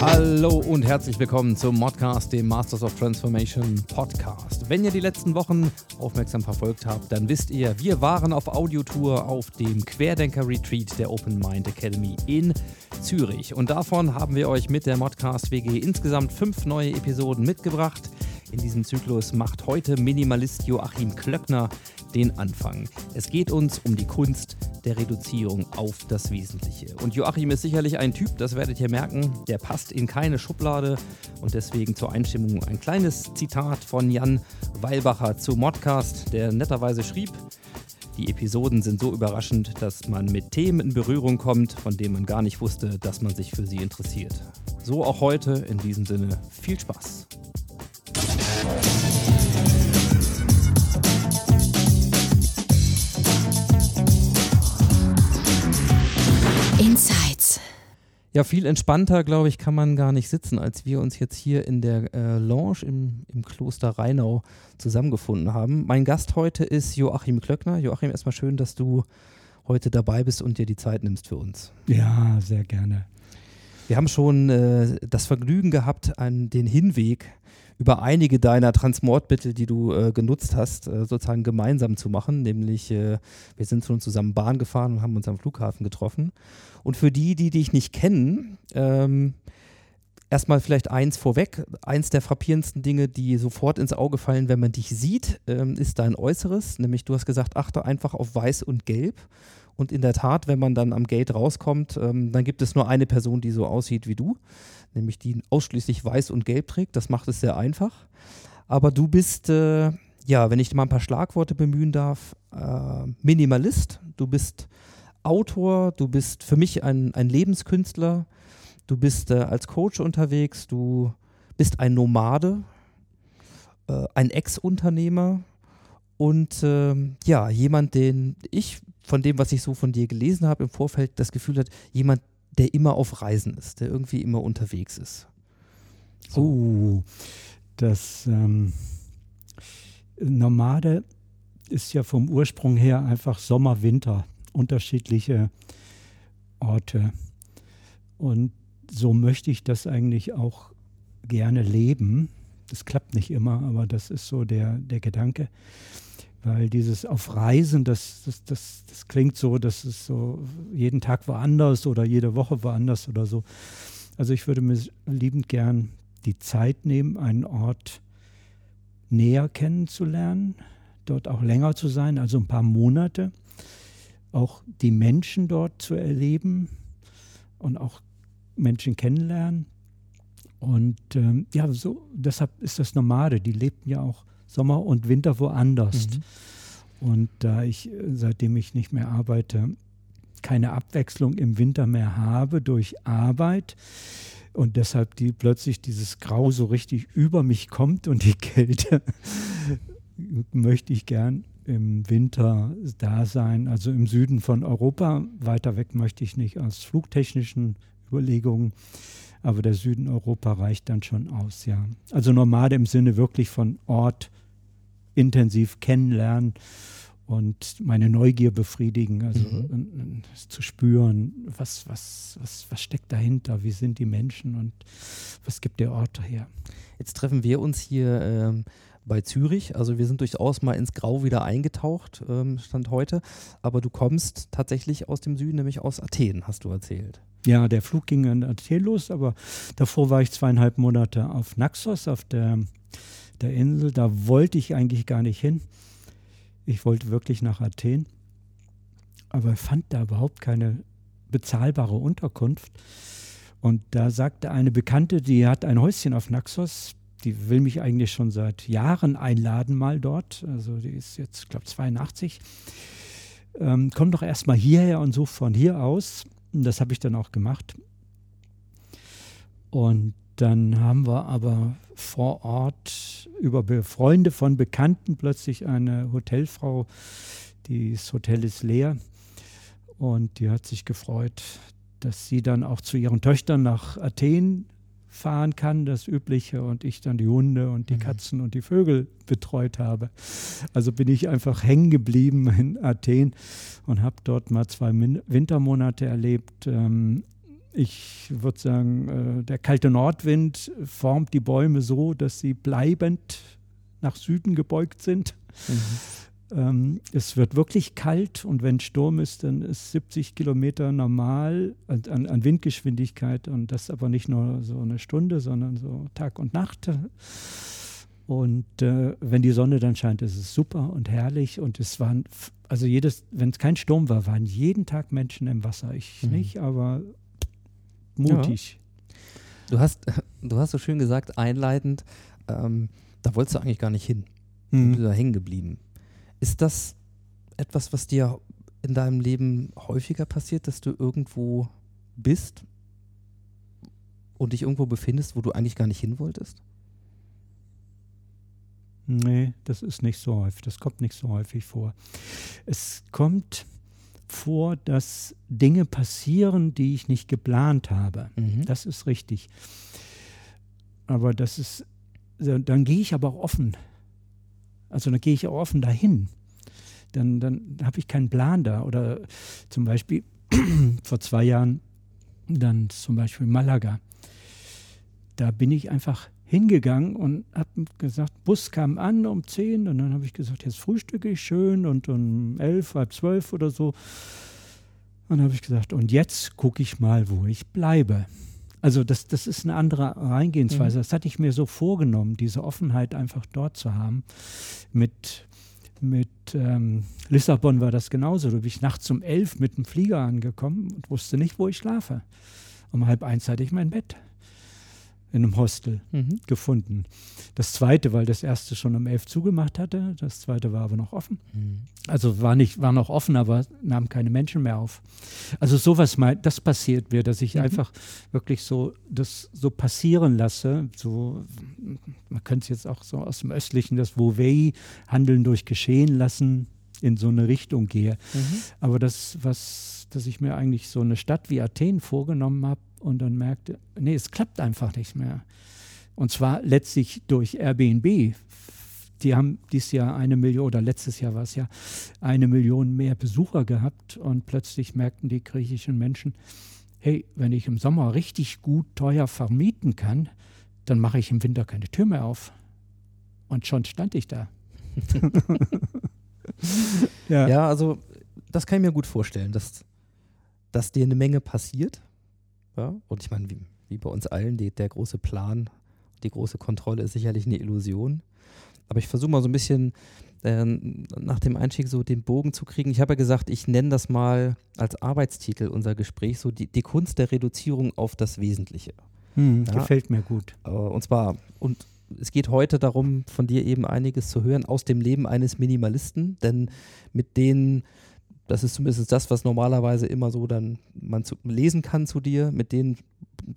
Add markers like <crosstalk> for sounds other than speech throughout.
Hallo und herzlich willkommen zum Modcast, dem Masters of Transformation Podcast. Wenn ihr die letzten Wochen aufmerksam verfolgt habt, dann wisst ihr, wir waren auf Audiotour auf dem Querdenker Retreat der Open Mind Academy in Zürich. Und davon haben wir euch mit der Modcast WG insgesamt fünf neue Episoden mitgebracht. In diesem Zyklus macht heute Minimalist Joachim Klöckner den Anfang. Es geht uns um die Kunst der Reduzierung auf das Wesentliche. Und Joachim ist sicherlich ein Typ, das werdet ihr merken, der passt in keine Schublade und deswegen zur Einstimmung ein kleines Zitat von Jan Weilbacher zu Modcast, der netterweise schrieb, die Episoden sind so überraschend, dass man mit Themen in Berührung kommt, von denen man gar nicht wusste, dass man sich für sie interessiert. So auch heute, in diesem Sinne, viel Spaß. Insights. Ja, viel entspannter, glaube ich, kann man gar nicht sitzen, als wir uns jetzt hier in der äh, Lounge im, im Kloster Rheinau zusammengefunden haben. Mein Gast heute ist Joachim Klöckner. Joachim, erstmal schön, dass du heute dabei bist und dir die Zeit nimmst für uns. Ja, sehr gerne. Wir haben schon äh, das Vergnügen gehabt, an den Hinweg über einige deiner Transportmittel, die du äh, genutzt hast, äh, sozusagen gemeinsam zu machen. Nämlich, äh, wir sind schon zusammen Bahn gefahren und haben uns am Flughafen getroffen. Und für die, die dich nicht kennen, ähm, erstmal vielleicht eins vorweg. Eins der frappierendsten Dinge, die sofort ins Auge fallen, wenn man dich sieht, ähm, ist dein Äußeres. Nämlich, du hast gesagt, achte einfach auf Weiß und Gelb. Und in der Tat, wenn man dann am Gate rauskommt, ähm, dann gibt es nur eine Person, die so aussieht wie du, nämlich die ausschließlich weiß und gelb trägt. Das macht es sehr einfach. Aber du bist, äh, ja, wenn ich mal ein paar Schlagworte bemühen darf, äh, Minimalist. Du bist Autor, du bist für mich ein, ein Lebenskünstler, du bist äh, als Coach unterwegs, du bist ein Nomade, äh, ein Ex-Unternehmer und ähm, ja, jemand, den ich von dem, was ich so von dir gelesen habe im Vorfeld, das Gefühl hat, jemand, der immer auf Reisen ist, der irgendwie immer unterwegs ist. So. Oh, das ähm, Nomade ist ja vom Ursprung her einfach Sommer, Winter, unterschiedliche Orte. Und so möchte ich das eigentlich auch gerne leben. Das klappt nicht immer, aber das ist so der, der Gedanke. Weil dieses auf Reisen, das, das, das, das klingt so, das ist so jeden Tag woanders oder jede Woche woanders oder so. Also ich würde mir liebend gern die Zeit nehmen, einen Ort näher kennenzulernen, dort auch länger zu sein, also ein paar Monate, auch die Menschen dort zu erleben und auch Menschen kennenlernen. Und ähm, ja, so deshalb ist das Nomade. Die lebten ja auch Sommer und Winter woanders. Mhm. Und da ich, seitdem ich nicht mehr arbeite, keine Abwechslung im Winter mehr habe durch Arbeit und deshalb die plötzlich dieses Grau so richtig über mich kommt und die <laughs> Kälte, möchte ich gern im Winter da sein. Also im Süden von Europa, weiter weg möchte ich nicht aus flugtechnischen Überlegungen. Aber der Süden Europa reicht dann schon aus, ja. Also Nomade im Sinne wirklich von Ort intensiv kennenlernen und meine Neugier befriedigen, also mhm. zu spüren, was, was, was, was steckt dahinter, wie sind die Menschen und was gibt der Ort her. Jetzt treffen wir uns hier ähm, bei Zürich, also wir sind durchaus mal ins Grau wieder eingetaucht, ähm, Stand heute, aber du kommst tatsächlich aus dem Süden, nämlich aus Athen, hast du erzählt. Ja, der Flug ging in Athen los, aber davor war ich zweieinhalb Monate auf Naxos, auf der, der Insel. Da wollte ich eigentlich gar nicht hin. Ich wollte wirklich nach Athen, aber fand da überhaupt keine bezahlbare Unterkunft. Und da sagte eine Bekannte, die hat ein Häuschen auf Naxos, die will mich eigentlich schon seit Jahren einladen, mal dort. Also die ist jetzt, glaube ich, 82. Ähm, komm doch erstmal hierher und such von hier aus. Und das habe ich dann auch gemacht. Und dann haben wir aber vor Ort über Be Freunde von Bekannten plötzlich eine Hotelfrau, die das Hotel ist leer und die hat sich gefreut, dass sie dann auch zu ihren Töchtern nach Athen fahren kann, das Übliche, und ich dann die Hunde und die Mhm. Katzen und die Vögel betreut habe. Also bin ich einfach hängen geblieben in Athen und habe dort mal zwei Wintermonate erlebt. Ähm, ich würde sagen, äh, der kalte Nordwind formt die Bäume so, dass sie bleibend nach Süden gebeugt sind. Ähm, es wird wirklich kalt und wenn Sturm ist, dann ist 70 Kilometer normal an, an Windgeschwindigkeit und das aber nicht nur so eine Stunde, sondern so Tag und Nacht. Und äh, wenn die Sonne dann scheint, ist es super und herrlich und es waren, also jedes, wenn es kein Sturm war, waren jeden Tag Menschen im Wasser. Ich Mhm. nicht, aber mutig. Du hast, <laughs> du hast so schön gesagt, einleitend, ähm, da wolltest du eigentlich gar nicht hin. Du Mhm. bist da hängen geblieben. Ist das etwas, was dir in deinem Leben häufiger passiert, dass du irgendwo bist und dich irgendwo befindest, wo du eigentlich gar nicht hin wolltest? Nee, das ist nicht so häufig. Das kommt nicht so häufig vor. Es kommt vor, dass Dinge passieren, die ich nicht geplant habe. Mhm. Das ist richtig. Aber das ist, dann gehe ich aber auch offen. Also dann gehe ich auch offen dahin. Dann, dann habe ich keinen Plan da. Oder zum Beispiel <clears throat> vor zwei Jahren dann zum Beispiel Malaga. Da bin ich einfach hingegangen und habe gesagt, Bus kam an um 10 und dann habe ich gesagt, jetzt frühstücke ich schön und um 11, halb 12 oder so. Und dann habe ich gesagt, und jetzt gucke ich mal, wo ich bleibe. Also das, das ist eine andere Reingehensweise. Das hatte ich mir so vorgenommen, diese Offenheit einfach dort zu haben. Mit, mit ähm, Lissabon war das genauso. Da bin ich nachts um elf mit dem Flieger angekommen und wusste nicht, wo ich schlafe. Um halb eins hatte ich mein Bett in einem Hostel Mhm. gefunden. Das zweite, weil das erste schon um elf zugemacht hatte, das zweite war aber noch offen. Mhm. Also war nicht, war noch offen, aber nahmen keine Menschen mehr auf. Also sowas mal, das passiert mir, dass ich Mhm. einfach wirklich so das so passieren lasse. So, man könnte es jetzt auch so aus dem Östlichen, das Wovei, Handeln durch Geschehen lassen, in so eine Richtung gehe. Mhm. Aber das, was, dass ich mir eigentlich so eine Stadt wie Athen vorgenommen habe und dann merkte, nee, es klappt einfach nicht mehr. Und zwar letztlich durch Airbnb. Die haben dieses Jahr eine Million, oder letztes Jahr war es ja, eine Million mehr Besucher gehabt und plötzlich merkten die griechischen Menschen, hey, wenn ich im Sommer richtig gut teuer vermieten kann, dann mache ich im Winter keine Tür mehr auf. Und schon stand ich da. <laughs> ja. Ja, also das kann ich mir gut vorstellen, dass, dass dir eine Menge passiert. Ja? Und ich meine, wie, wie bei uns allen, die, der große Plan, die große Kontrolle ist sicherlich eine Illusion. Aber ich versuche mal so ein bisschen äh, nach dem Einstieg so den Bogen zu kriegen. Ich habe ja gesagt, ich nenne das mal als Arbeitstitel unser Gespräch so die, die Kunst der Reduzierung auf das Wesentliche. Hm, Ja. Gefällt mir gut. Äh, und zwar, und es geht heute darum, von dir eben einiges zu hören aus dem Leben eines Minimalisten, denn mit denen, das ist zumindest das, was normalerweise immer so dann man zu, lesen kann zu dir, mit den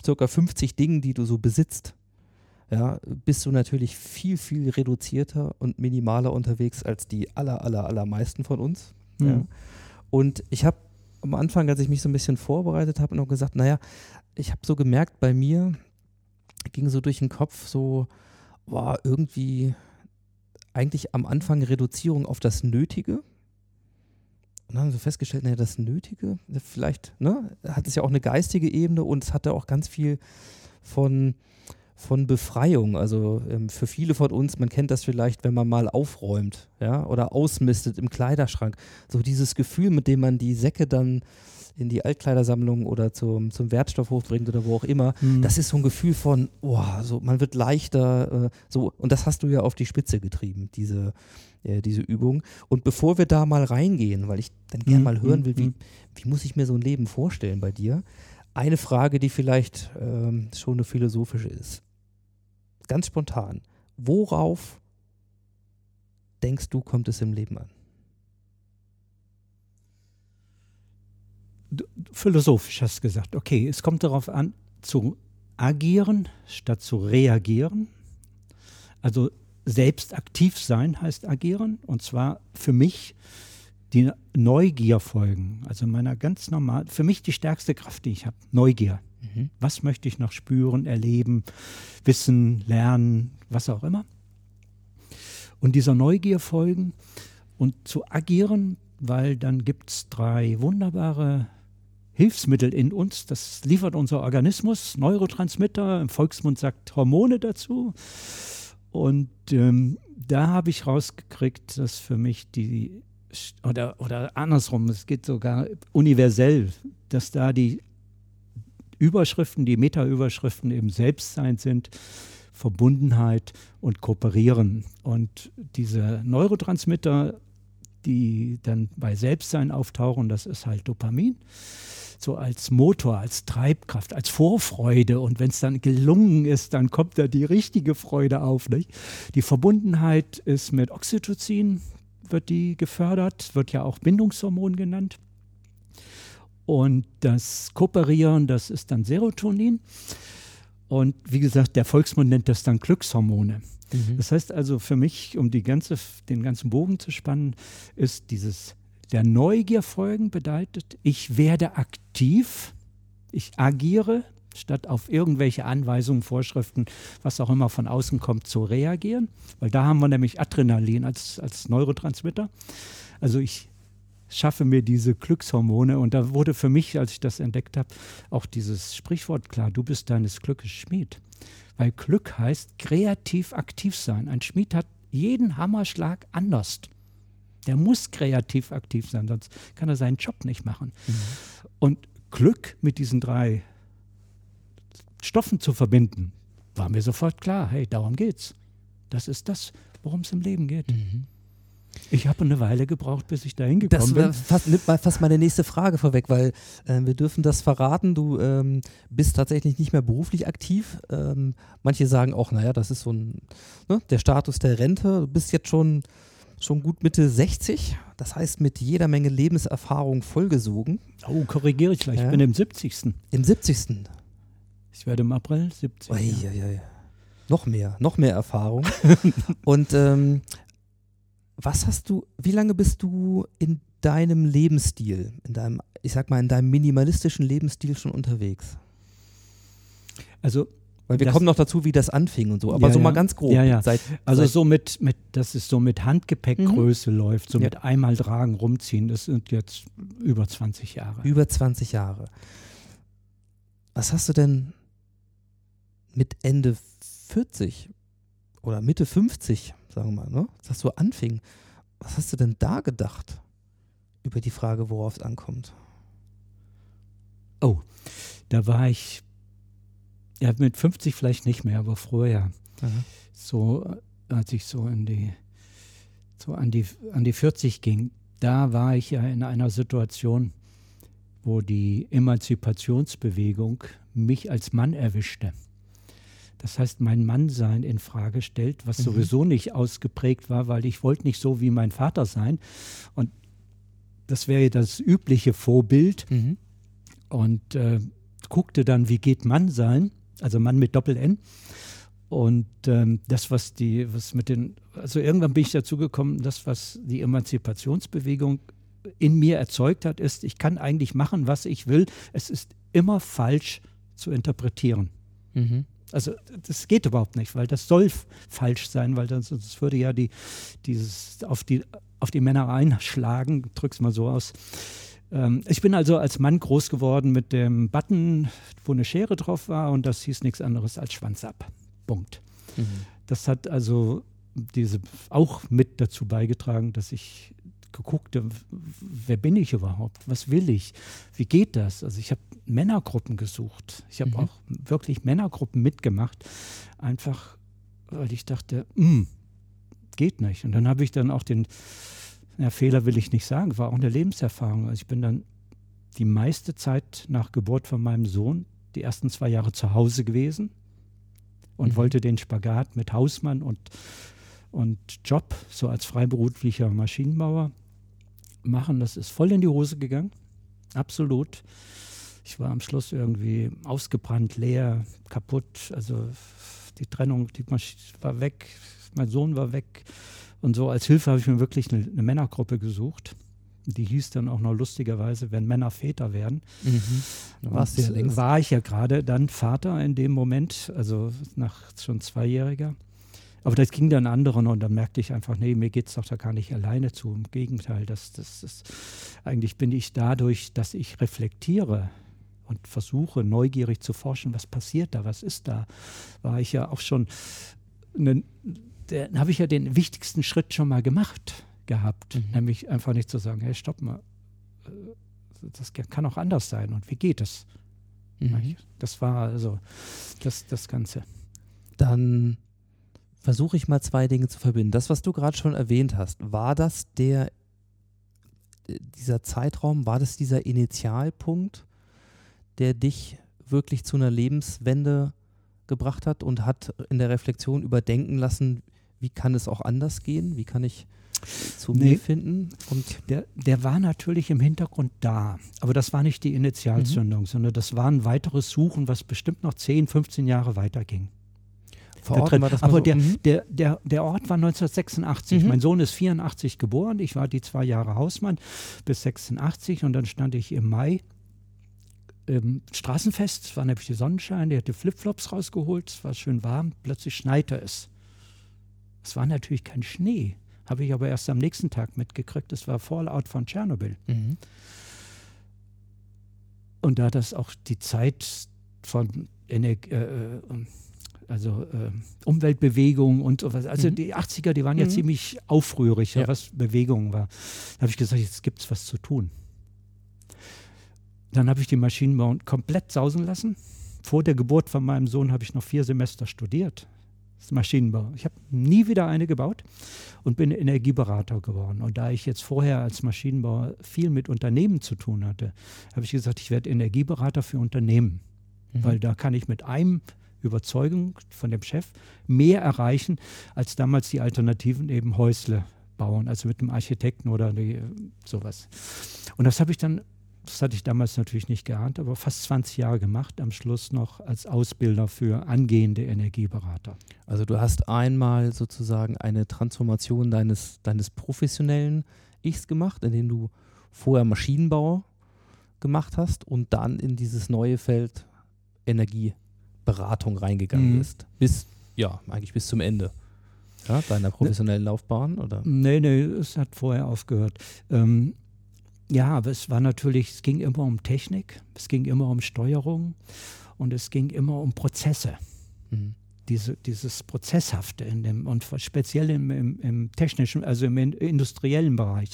circa 50 Dingen, die du so besitzt, ja, bist du natürlich viel, viel reduzierter und minimaler unterwegs als die aller, aller, allermeisten von uns. Ja. Hm. Und ich habe am Anfang, als ich mich so ein bisschen vorbereitet habe, noch gesagt, naja, ich habe so gemerkt, bei mir ging so durch den Kopf so, war irgendwie eigentlich am Anfang Reduzierung auf das Nötige. Und dann haben so festgestellt, naja, das Nötige, vielleicht, ne, hat es ja auch eine geistige Ebene und es hatte auch ganz viel von, von Befreiung. Also ähm, für viele von uns, man kennt das vielleicht, wenn man mal aufräumt, ja, oder ausmistet im Kleiderschrank. So dieses Gefühl, mit dem man die Säcke dann in die Altkleidersammlung oder zum, zum Wertstoffhof bringt oder wo auch immer, Hm. das ist so ein Gefühl von, oh, so, man wird leichter, äh, so, und das hast du ja auf die Spitze getrieben, diese, äh, diese Übung. Und bevor wir da mal reingehen, weil ich dann gerne Mhm, mal hören mhm, will, wie, mhm. wie muss ich mir so ein Leben vorstellen bei dir? Eine Frage, die vielleicht ähm, schon eine philosophische ist. Ganz spontan. Worauf denkst du, kommt es im Leben an? Philosophisch hast du gesagt, okay, es kommt darauf an, zu agieren statt zu reagieren. Also selbst aktiv sein heißt agieren und zwar für mich die Neugier folgen. Also meiner ganz normal, für mich die stärkste Kraft, die ich habe, Neugier. Mhm. Was möchte ich noch spüren, erleben, wissen, lernen, was auch immer. Und dieser Neugier folgen und zu agieren, weil dann gibt es drei wunderbare Hilfsmittel in uns. Das liefert unser Organismus, Neurotransmitter, im Volksmund sagt Hormone dazu. Und ähm, da habe ich rausgekriegt, dass für mich die, oder, oder andersrum, es geht sogar universell, dass da die Überschriften, die Meta-Überschriften eben Selbstsein sind, Verbundenheit und Kooperieren. Und diese Neurotransmitter, die dann bei Selbstsein auftauchen, das ist halt Dopamin so als Motor, als Treibkraft, als Vorfreude. Und wenn es dann gelungen ist, dann kommt da die richtige Freude auf. Nicht? Die Verbundenheit ist mit Oxytocin, wird die gefördert, wird ja auch Bindungshormon genannt. Und das Kooperieren, das ist dann Serotonin. Und wie gesagt, der Volksmund nennt das dann Glückshormone. Mhm. Das heißt also für mich, um die ganze, den ganzen Bogen zu spannen, ist dieses der Neugier folgen bedeutet, ich werde aktiv, ich agiere, statt auf irgendwelche Anweisungen, Vorschriften, was auch immer von außen kommt, zu reagieren. Weil da haben wir nämlich Adrenalin als, als Neurotransmitter. Also ich schaffe mir diese Glückshormone und da wurde für mich, als ich das entdeckt habe, auch dieses Sprichwort klar, du bist deines Glückes Schmied. Weil Glück heißt kreativ aktiv sein. Ein Schmied hat jeden Hammerschlag anders. Der muss kreativ aktiv sein, sonst kann er seinen Job nicht machen. Mhm. Und Glück mit diesen drei Stoffen zu verbinden, war mir sofort klar, hey, darum geht's. Das ist das, worum es im Leben geht. Mhm. Ich habe eine Weile gebraucht, bis ich da hingekommen Das bin. fast, nimmt mal fast meine nächste Frage vorweg, weil äh, wir dürfen das verraten. Du ähm, bist tatsächlich nicht mehr beruflich aktiv. Ähm, manche sagen auch, naja, das ist so ein, ne, der Status der Rente. Du bist jetzt schon, schon gut Mitte 60. Das heißt, mit jeder Menge Lebenserfahrung vollgesogen. Oh, korrigiere ich gleich. Ja. Ich bin im 70. Im 70. Ich werde im April 70. Ui, ja. ui, ui. Noch mehr, noch mehr Erfahrung. <laughs> Und ähm, was hast du, wie lange bist du in deinem Lebensstil, in deinem, ich sag mal, in deinem minimalistischen Lebensstil schon unterwegs? Also, Weil wir Das- kommen noch dazu, wie das anfing und so, aber Ja, so mal ganz grob. Ja, ja. Seit, also seit, so mit, mit, dass es so mit Handgepäckgröße läuft, so mit einmal tragen, rumziehen, das sind jetzt über 20 Jahre. über 20 Jahre. Was hast du denn mit Ende 40 oder Mitte 50, sagen wir mal, ne? als das so anfing, was hast du denn da gedacht über die Frage, worauf es ankommt? Da war ich, ja, mit 50 vielleicht nicht mehr, aber früher. so äh, als ich so in die so an die an die 40 ging, da war ich ja in einer Situation, wo die Emanzipationsbewegung mich als Mann erwischte. Das heißt, mein Mannsein in Frage stellt, was Mhm. sowieso nicht ausgeprägt war, weil ich wollte nicht so wie mein Vater sein. Und das wäre das übliche Vorbild Mhm. und äh, guckte dann, wie geht Mann sein, also Mann mit Doppel-N. Und ähm, das, was die, was mit den, also irgendwann bin ich dazu gekommen, das, was die Emanzipationsbewegung in mir erzeugt hat, ist, ich kann eigentlich machen, was ich will. Es ist immer falsch zu interpretieren. Mhm. Also das geht überhaupt nicht, weil das soll falsch sein, weil das, das würde ja die, dieses auf die, auf die Männer einschlagen, drück's mal so aus. Ähm, ich bin also als Mann groß geworden mit dem Button, wo eine Schere drauf war und das hieß nichts anderes als Schwanz ab. Punkt. Mhm. Das hat also diese auch mit dazu beigetragen, dass ich geguckt habe, wer bin ich überhaupt? Was will ich? Wie geht das? Also ich habe Männergruppen gesucht. Ich habe Mhm. auch wirklich Männergruppen mitgemacht, einfach weil ich dachte, "Hm, geht nicht. Und dann habe ich dann auch den, ja, Fehler will ich nicht sagen, war auch eine Lebenserfahrung. Also ich bin dann die meiste Zeit nach Geburt von meinem Sohn, die ersten zwei Jahre zu Hause gewesen und Mhm. wollte den Spagat mit Hausmann und, und Job, so als freiberuflicher Maschinenbauer, machen. Das ist voll in die Hose gegangen. Absolut. Ich war am Schluss irgendwie ausgebrannt, leer, kaputt. Also die Trennung, die Masch war weg, mein Sohn war weg. Und so als Hilfe habe ich mir wirklich eine, eine Männergruppe gesucht. Die hieß dann auch noch lustigerweise, wenn Männer Väter werden. Mhm. Warst ja Und längst. war ich ja gerade dann Vater in dem Moment, also nach schon Zweijähriger. Aber das ging dann anderen und dann merkte ich einfach, nee, mir geht es doch da gar nicht alleine zu. Im Gegenteil, das, das, das, eigentlich bin ich dadurch, dass ich reflektiere und versuche neugierig zu forschen, was passiert da, was ist da, war ich ja auch schon, ne, dann habe ich ja den wichtigsten Schritt schon mal gemacht gehabt, Mhm. nämlich einfach nicht zu sagen, hey, stopp mal, äh, das kann auch anders sein und wie geht es? Mhm. Das war also das, das Ganze. Dann versuche ich mal zwei Dinge zu verbinden. Das, was du gerade schon erwähnt hast, war das der, äh, dieser Zeitraum, war das dieser Initialpunkt, der dich wirklich zu einer Lebenswende gebracht hat und hat in der Reflexion überdenken lassen, wie kann es auch anders gehen? Wie kann ich zu Nee. mir finden? Und Der, der war natürlich im Hintergrund da, aber das war nicht die Initialzündung, sondern das war ein weiteres Suchen, was bestimmt noch 10, 15 Jahre weiterging. das mal aber so. der, Mhm. der, der, der Ort war 1986. Mhm. Mein Sohn ist 84 geboren. Ich war die zwei Jahre Hausmann bis 86 und dann stand ich im Mai im Straßenfest. Es war nämlich die Sonnenschein. Der hatte Flipflops rausgeholt. Es war schön warm. Plötzlich schneite es. Es war natürlich kein Schnee. Habe ich aber erst am nächsten Tag mitgekriegt. Es war Fallout von Tschernobyl. Mhm. Und da das auch die Zeit von Energie, äh, äh, also äh, Umweltbewegung und sowas, also Mhm. die 80er, die waren ja Mhm. ziemlich aufrührig, ja. Ja. was Bewegung war. Da habe ich gesagt, jetzt gibt es was zu tun. Dann habe ich die Maschinenbau komplett sausen lassen. Vor der Geburt von meinem Sohn habe ich noch vier Semester studiert. Das Maschinenbau. Ich habe nie wieder eine gebaut und bin Energieberater geworden. Und da ich jetzt vorher als Maschinenbauer viel mit Unternehmen zu tun hatte, habe ich gesagt, ich werde Energieberater für Unternehmen, Mhm. weil da kann ich mit einem Überzeugung von dem Chef mehr erreichen, als damals die Alternativen eben Häusle bauen, also mit einem Architekten oder die, äh, sowas. Und das habe ich dann, das hatte ich damals natürlich nicht geahnt, aber fast 20 Jahre gemacht, am Schluss noch als Ausbilder für angehende Energieberater. Also du hast einmal sozusagen eine Transformation deines, deines professionellen Ichs gemacht, indem du vorher Maschinenbau gemacht hast und dann in dieses neue Feld Energieberatung reingegangen Mhm. bist. Bis, ja, eigentlich bis zum Ende ja, deiner professionellen Laufbahn, oder? Nee, nee, es hat vorher aufgehört. Ähm, ja, aber es war natürlich, es ging immer um Technik, es ging immer um Steuerung und es ging immer um Prozesse. Mhm. Diese, dieses Prozesshafte in dem, und speziell im, im, im technischen, also im in- industriellen Bereich.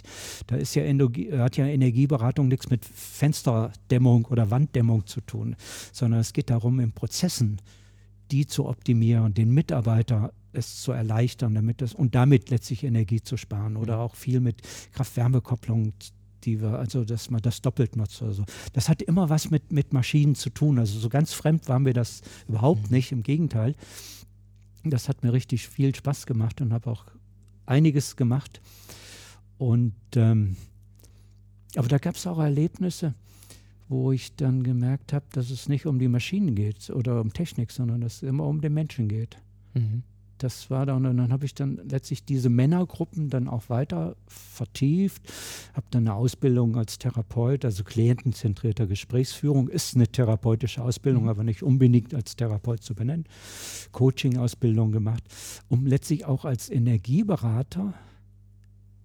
Da ist ja Energie, hat ja Energieberatung nichts mit Fensterdämmung oder Wanddämmung zu tun, sondern es geht darum, in Prozessen die zu optimieren, den Mitarbeiter es zu erleichtern, damit es und damit letztlich Energie zu sparen oder auch viel mit Kraft-Wärme-Kopplung, die wir, also dass man das doppelt nutzt oder so. Das hat immer was mit, mit Maschinen zu tun. Also so ganz fremd waren wir das überhaupt nicht, im Gegenteil. Das hat mir richtig viel Spaß gemacht und habe auch einiges gemacht. Und ähm, aber da gab es auch Erlebnisse, wo ich dann gemerkt habe, dass es nicht um die Maschinen geht oder um Technik, sondern dass es immer um den Menschen geht. Mhm. Das war dann, und dann habe ich dann letztlich diese Männergruppen dann auch weiter vertieft, habe dann eine Ausbildung als Therapeut, also klientenzentrierter Gesprächsführung, ist eine therapeutische Ausbildung, Mhm. aber nicht unbedingt als Therapeut zu benennen, Coaching-Ausbildung gemacht, um letztlich auch als Energieberater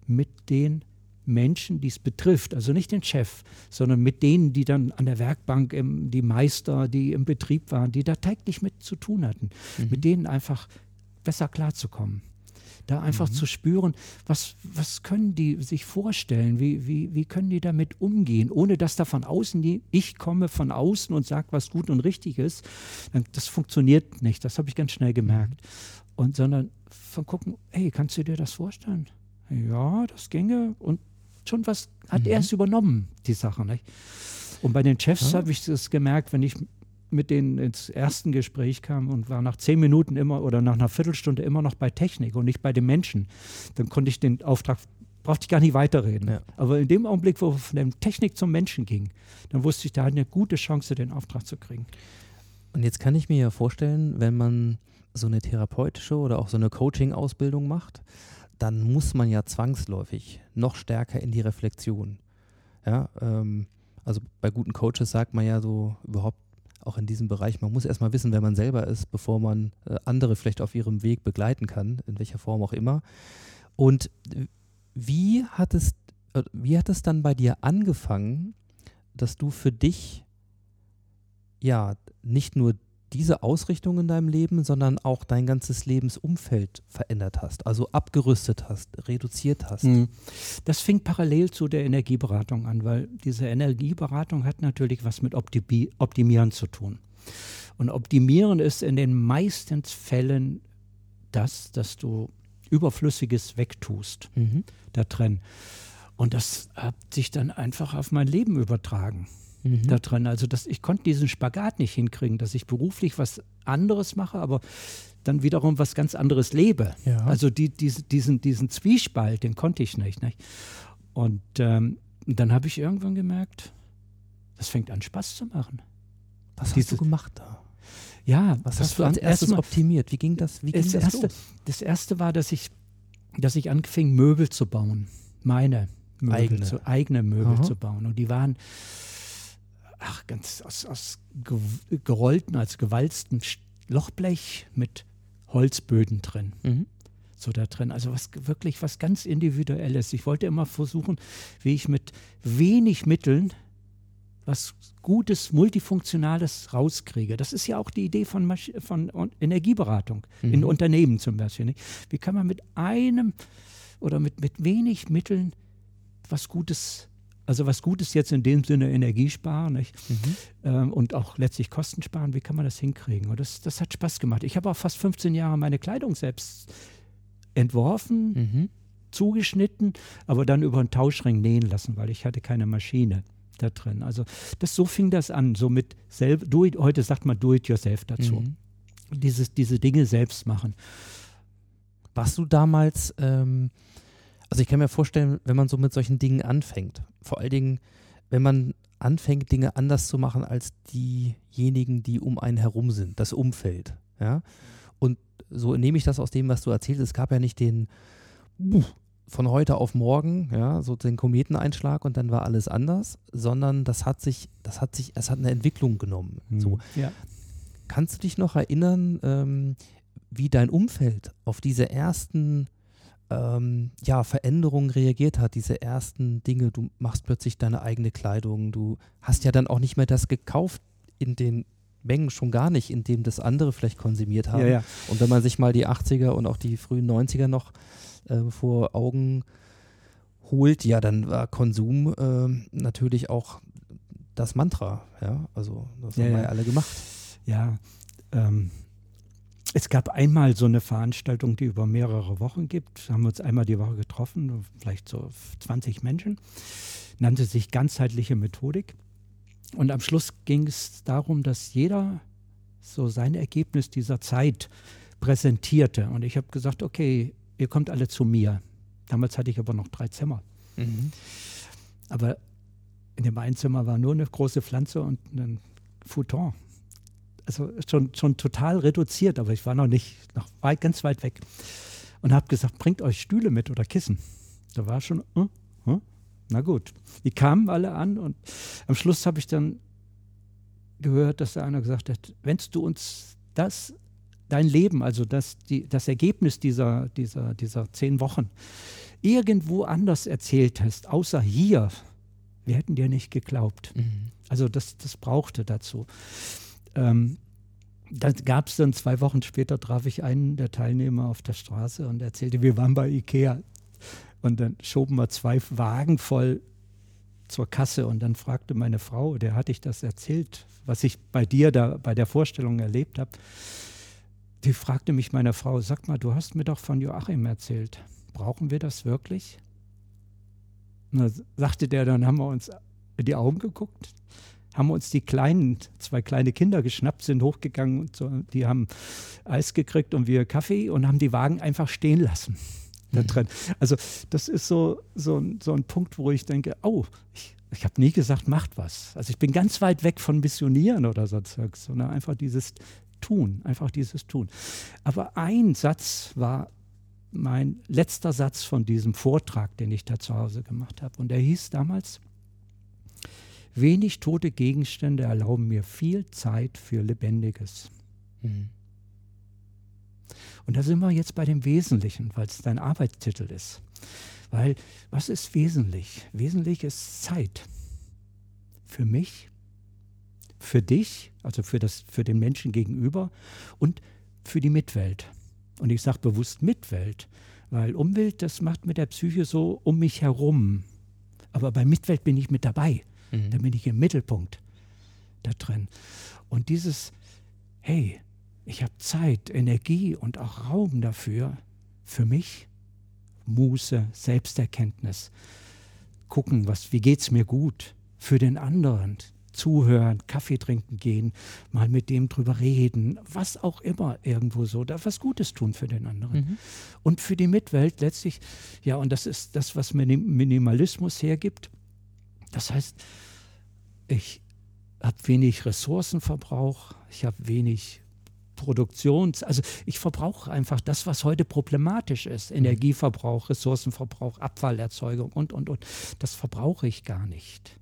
mit den Menschen, die es betrifft, also nicht den Chef, sondern mit denen, die dann an der Werkbank, im, die Meister, die im Betrieb waren, die da täglich mit zu tun hatten, Mhm. mit denen einfach besser klarzukommen. Da einfach Mhm. zu spüren, was, was können die sich vorstellen, wie, wie, wie können die damit umgehen, ohne dass da von außen die, ich komme von außen und sage, was gut und richtig ist. Dann, das funktioniert nicht, das habe ich ganz schnell gemerkt. Und sondern von gucken, hey, kannst du dir das vorstellen? Ja, das ginge. Und schon was hat Mhm. er es übernommen, die Sache. Nicht? Und bei den Chefs Ja. habe ich das gemerkt, wenn ich mit denen ins ersten Gespräch kam und war nach zehn Minuten immer oder nach einer Viertelstunde immer noch bei Technik und nicht bei den Menschen, dann konnte ich den Auftrag brauchte ich gar nicht weiterreden. Ja. Aber in dem Augenblick, wo von der Technik zum Menschen ging, dann wusste ich, da hat eine gute Chance, den Auftrag zu kriegen. Und jetzt kann ich mir ja vorstellen, wenn man so eine therapeutische oder auch so eine Coaching-Ausbildung macht, dann muss man ja zwangsläufig noch stärker in die Reflexion. Ja, ähm, also bei guten Coaches sagt man ja so überhaupt auch in diesem Bereich, man muss erstmal wissen, wer man selber ist, bevor man äh, andere vielleicht auf ihrem Weg begleiten kann, in welcher Form auch immer. Und wie hat es, äh, wie hat es dann bei dir angefangen, dass du für dich ja nicht nur diese Ausrichtung in deinem Leben, sondern auch dein ganzes Lebensumfeld verändert hast, also abgerüstet hast, reduziert hast. Mhm. Das fing parallel zu der Energieberatung an, weil diese Energieberatung hat natürlich was mit Optimi Optimieren zu tun. Und Optimieren ist in den meisten Fällen das, dass du Überflüssiges wegtust, Mhm. da drin. Und das hat sich dann einfach auf mein Leben übertragen Mhm. da drin. Also dass ich konnte diesen Spagat nicht hinkriegen, dass ich beruflich was anderes mache, aber dann wiederum was ganz anderes lebe. Ja. Also die, diese, diesen, diesen Zwiespalt, den konnte ich nicht. nicht? Und ähm, dann habe ich irgendwann gemerkt, das fängt an Spaß zu machen. Was hast dieses- du gemacht da? Ja, Was hast du als erstes erstmal- optimiert? Wie ging das? Wie ging das, das erste, los? das erste war, dass ich, dass ich anfing, Möbel zu bauen. Meine Möbel, Eigene. Zu, eigene Möbel Aha. zu bauen. Und die waren ach, ganz aus, aus ge gerollten, als gewalzten Lochblech mit Holzböden drin. Mhm. So da drin. Also was wirklich was ganz Individuelles. Ich wollte immer versuchen, wie ich mit wenig Mitteln was Gutes, Multifunktionales rauskriege. Das ist ja auch die Idee von, Masch von Un- Energieberatung in Mhm. Unternehmen zum Beispiel. Nicht? Wie kann man mit einem oder mit, mit wenig Mitteln was Gutes, also was Gutes jetzt in dem Sinne Energie sparen? Mhm. Ähm, und auch letztlich Kosten sparen, wie kann man das hinkriegen? Und das, das hat Spaß gemacht. Ich habe auch fast 15 Jahre meine Kleidung selbst entworfen, Mhm. zugeschnitten, aber dann über einen Tauschring nähen lassen, weil ich hatte keine Maschine da drin. Also das, so fing das an, so mit selb, do it, heute sagt man do it yourself dazu. Mhm. Dieses, diese Dinge selbst machen. Warst du damals, ähm, also ich kann mir vorstellen, wenn man so mit solchen Dingen anfängt, vor allen Dingen, wenn man anfängt, Dinge anders zu machen als diejenigen, die um einen herum sind, das Umfeld, ja. Und so nehme ich das aus dem, was du erzählst. Es gab ja nicht den von heute auf morgen, ja, so den Kometeneinschlag und dann war alles anders, sondern das hat sich, das hat sich, es hat eine Entwicklung genommen. So, Ja. Kannst du dich noch erinnern, ähm, wie dein Umfeld auf diese ersten ähm, ja, Veränderungen reagiert hat, diese ersten Dinge? Du machst plötzlich deine eigene Kleidung, du hast ja dann auch nicht mehr das gekauft in den Mengen, schon gar nicht, in dem das andere vielleicht konsumiert haben. Ja, ja. Und wenn man sich mal die 80er und auch die frühen 90er noch äh, vor Augen holt, ja, dann war Konsum ähm, natürlich auch das Mantra. Ja, also das Ja, haben wir ja. ja alle gemacht. Ja, ähm, es gab einmal so eine Veranstaltung, die über mehrere Wochen gibt. Haben wir uns einmal die Woche getroffen, vielleicht so 20 Menschen. Nannte sich ganzheitliche Methodik. Und am Schluss ging es darum, dass jeder so sein Ergebnis dieser Zeit präsentierte. Und ich habe gesagt, okay, ihr kommt alle zu mir. Damals hatte ich aber noch drei Zimmer. Mhm. Aber in dem einen Zimmer war nur eine große Pflanze und ein Futon. Also schon, schon total reduziert, aber ich war noch nicht, noch weit, ganz weit weg. Und habe gesagt, bringt euch Stühle mit oder Kissen. Da war schon, hm, hm, na gut. Die kamen alle an und am Schluss habe ich dann gehört, dass der einer gesagt hat, wenn du uns das, dein Leben, also das, die, das Ergebnis dieser, dieser, dieser zehn Wochen, irgendwo anders erzählt hast, außer hier, wir hätten dir nicht geglaubt. Mhm. Also das, das brauchte dazu. Ähm, da gab es dann zwei Wochen später, traf ich einen der Teilnehmer auf der Straße und erzählte, wir waren bei Ikea. Und dann schoben wir zwei Wagen voll zur Kasse und dann fragte meine Frau, der hatte ich das erzählt, was ich bei dir da bei der Vorstellung erlebt habe. Die fragte mich meine Frau, sag mal, du hast mir doch von Joachim erzählt. Brauchen wir das wirklich? Und da sagte der, dann haben wir uns in die Augen geguckt, haben uns die kleinen, zwei kleine Kinder geschnappt, sind hochgegangen und so, die haben Eis gekriegt und wir Kaffee und haben die Wagen einfach stehen lassen. <laughs> da drin. Also das ist so, so, ein- so ein Punkt, wo ich denke, oh, ich, ich habe nie gesagt, macht was. Also ich bin ganz weit weg von Missionieren oder so Zeugs, sondern einfach dieses Tun, einfach dieses Tun. Aber ein Satz war mein letzter Satz von diesem Vortrag, den ich da zu Hause gemacht habe. Und der hieß damals, wenig tote Gegenstände erlauben mir viel Zeit für Lebendiges. Mhm. Und da sind wir jetzt bei dem Wesentlichen, weil es dein Arbeitstitel ist. Weil was ist wesentlich? Wesentlich ist Zeit. Für mich, für dich, also für, das, für den Menschen gegenüber und für die Mitwelt. Und ich sage bewusst Mitwelt, weil Umwelt, das macht mit der Psyche so um mich herum. Aber bei Mitwelt bin ich mit dabei. Mhm. Da bin ich im Mittelpunkt da drin. Und dieses, hey, ich habe Zeit, Energie und auch Raum dafür, für mich, Muße, Selbsterkenntnis, gucken, was, wie geht es mir gut, für den anderen, zuhören, Kaffee trinken gehen, mal mit dem drüber reden, was auch immer irgendwo so, da was Gutes tun für den anderen. Mhm. Und für die Mitwelt letztlich, ja, und das ist das, was Minim- Minimalismus hergibt. Das heißt, ich habe wenig Ressourcenverbrauch, ich habe wenig Produktions-, also ich verbrauche einfach das, was heute problematisch ist. Energieverbrauch, Ressourcenverbrauch, Abfallerzeugung und, und, und. Das verbrauche ich gar nicht.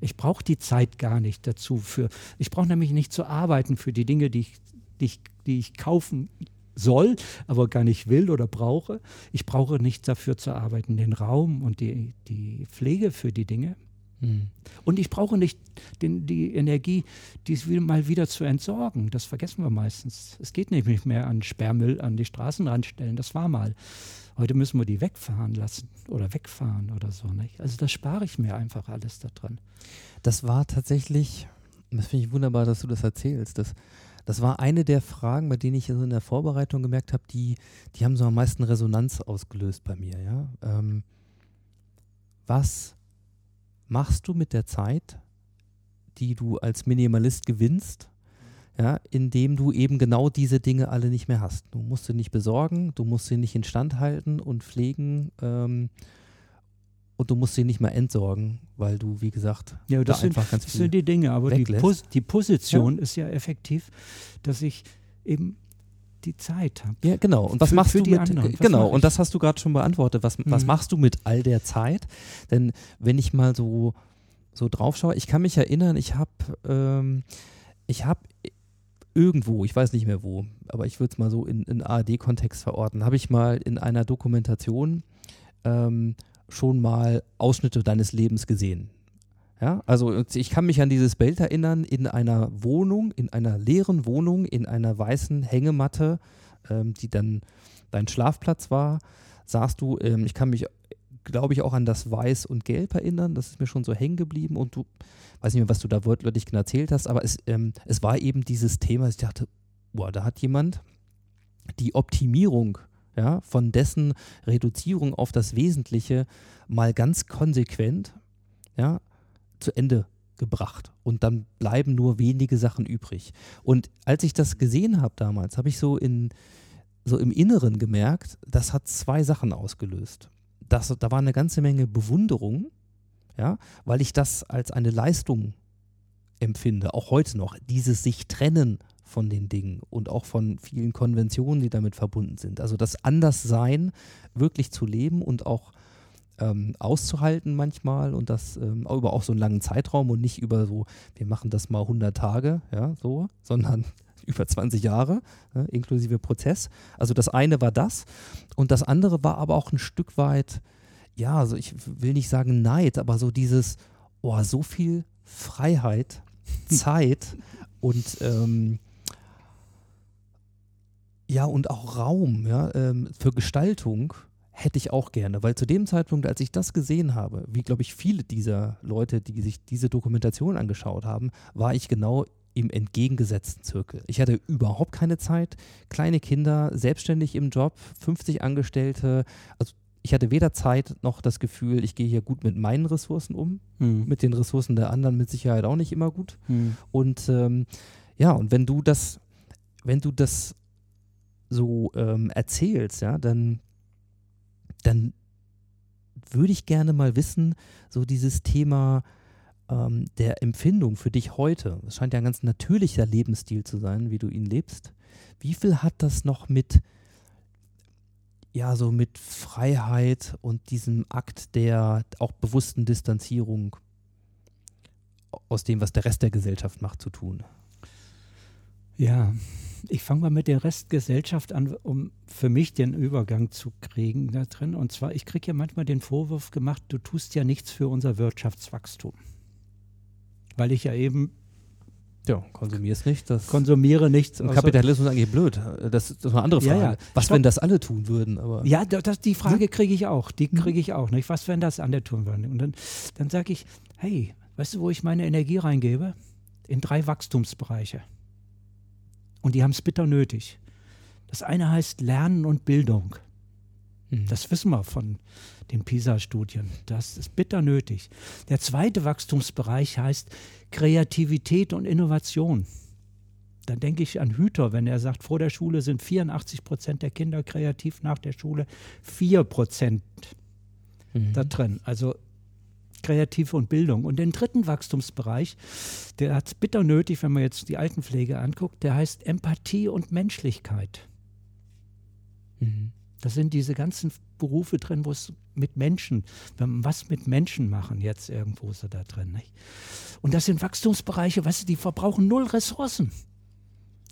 Ich brauche die Zeit gar nicht dazu. Für, ich brauche nämlich nicht zu arbeiten für die Dinge, die ich, die, ich, die ich kaufen soll, aber gar nicht will oder brauche. Ich brauche nicht dafür zu arbeiten, den Raum und die, die Pflege für die Dinge. Mhm. Und ich brauche nicht den, die Energie, dies mal wieder zu entsorgen. Das vergessen wir meistens. Es geht nämlich mehr an Sperrmüll an die Straßenrand stellen. Das war mal. Heute müssen wir die wegfahren lassen oder wegfahren oder so. Nicht? Also das spare ich mir einfach alles da dran. Das war tatsächlich, das finde ich wunderbar, dass du das erzählst. Das, das war eine der Fragen, bei denen ich so in der Vorbereitung gemerkt habe, die, die haben so am meisten Resonanz ausgelöst bei mir. Ja? Ähm, was machst du mit der Zeit, die du als Minimalist gewinnst, ja, indem du eben genau diese Dinge alle nicht mehr hast. Du musst sie nicht besorgen, du musst sie nicht instand halten und pflegen ähm, und du musst sie nicht mehr entsorgen, weil du, wie gesagt, Ja, da das sind, einfach ganz das viel sind die Dinge. Aber die. Pos die Position ist ja effektiv, dass ich eben die Zeit habe. Ja, genau. Und was Für- machst für du mit anderen. Was genau? Und das hast du gerade schon beantwortet. Was, was Mhm. machst du mit all der Zeit? Denn wenn ich mal so so drauf schaue, ich kann mich erinnern, ich habe ähm, ich habe irgendwo, ich weiß nicht mehr wo, aber ich würde es mal so in, in ARD-Kontext verorten, habe ich mal in einer Dokumentation ähm, schon mal Ausschnitte deines Lebens gesehen. Ja, also ich kann mich an dieses Bild erinnern, in einer Wohnung, in einer leeren Wohnung, in einer weißen Hängematte, ähm, die dann dein Schlafplatz war, saßt du, ähm, ich kann mich, glaube ich, auch an das Weiß und Gelb erinnern, das ist mir schon so hängen geblieben und du, weiß nicht mehr, was du da wortwörtlich genau erzählt hast, aber es, ähm, es war eben dieses Thema, ich dachte, boah, da hat jemand die Optimierung ja, von dessen Reduzierung auf das Wesentliche mal ganz konsequent ja, zu Ende gebracht. Und dann bleiben nur wenige Sachen übrig. Und als ich das gesehen habe damals, habe ich so, in, so im Inneren gemerkt, das hat zwei Sachen ausgelöst. Das, da war eine ganze Menge Bewunderung, ja, weil ich das als eine Leistung empfinde, auch heute noch, dieses sich trennen von den Dingen und auch von vielen Konventionen, die damit verbunden sind. Also das Anderssein wirklich zu leben und auch ähm, auszuhalten manchmal und das ähm, auch über auch so einen langen Zeitraum und nicht über so, wir machen das mal 100 Tage, ja, so, <laughs> sondern <laughs> über 20 Jahre, ne, inklusive Prozess. Also das eine war das und das andere war aber auch ein Stück weit, ja, also ich will nicht sagen Neid, aber so dieses, oh, so viel Freiheit, <laughs> Zeit und ähm, ja, und auch Raum ja, ähm, für Gestaltung hätte ich auch gerne, weil zu dem Zeitpunkt, als ich das gesehen habe, wie glaube ich viele dieser Leute, die sich diese Dokumentation angeschaut haben, war ich genau im entgegengesetzten Zirkel. Ich hatte überhaupt keine Zeit, kleine Kinder, selbstständig im Job, 50 Angestellte, also ich hatte weder Zeit noch das Gefühl, ich gehe hier gut mit meinen Ressourcen um, Hm. mit den Ressourcen der anderen mit Sicherheit auch nicht immer gut. Hm. Und ähm, ja, und wenn du das, wenn du das so ähm, erzählst, ja, dann dann würde ich gerne mal wissen, so dieses Thema ähm, der Empfindung für dich heute. Es scheint ja ein ganz natürlicher Lebensstil zu sein, wie du ihn lebst. Wie viel hat das noch mit, ja, so mit Freiheit und diesem Akt der auch bewussten Distanzierung aus dem, was der Rest der Gesellschaft macht, zu tun? Ja, ich fange mal mit der Restgesellschaft an, um für mich den Übergang zu kriegen da drin. Und zwar, ich kriege ja manchmal den Vorwurf gemacht, du tust ja nichts für unser Wirtschaftswachstum. Weil ich ja eben ja, konsumierst nicht. Das konsumiere nichts. Im Kapitalismus ist eigentlich blöd. Das, das ist eine andere Frage. Ja, ja. Was, wenn das alle tun würden? Aber ja, das, die Frage kriege ich auch. Die mhm. kriege ich auch. Nicht? Was, wenn das alle tun würden? Und dann, dann sage ich, hey, weißt du, wo ich meine Energie reingebe? In drei Wachstumsbereiche. Und die haben es bitter nötig. Das eine heißt Lernen und Bildung. Mhm. Das wissen wir von den PISA-Studien. Das ist bitter nötig. Der zweite Wachstumsbereich heißt Kreativität und Innovation. Dann denke ich an Hüter, wenn er sagt, vor der Schule sind 84 Prozent der Kinder kreativ, nach der Schule 4 Prozent mhm. da drin. Also Kreative und Bildung. Und den dritten Wachstumsbereich, der hat es bitter nötig, wenn man jetzt die Altenpflege anguckt, der heißt Empathie und Menschlichkeit. Mhm. Das sind diese ganzen Berufe drin, wo es mit Menschen, was mit Menschen machen, jetzt irgendwo so da drin. Nicht? Und das sind Wachstumsbereiche, weißt du, die verbrauchen null Ressourcen.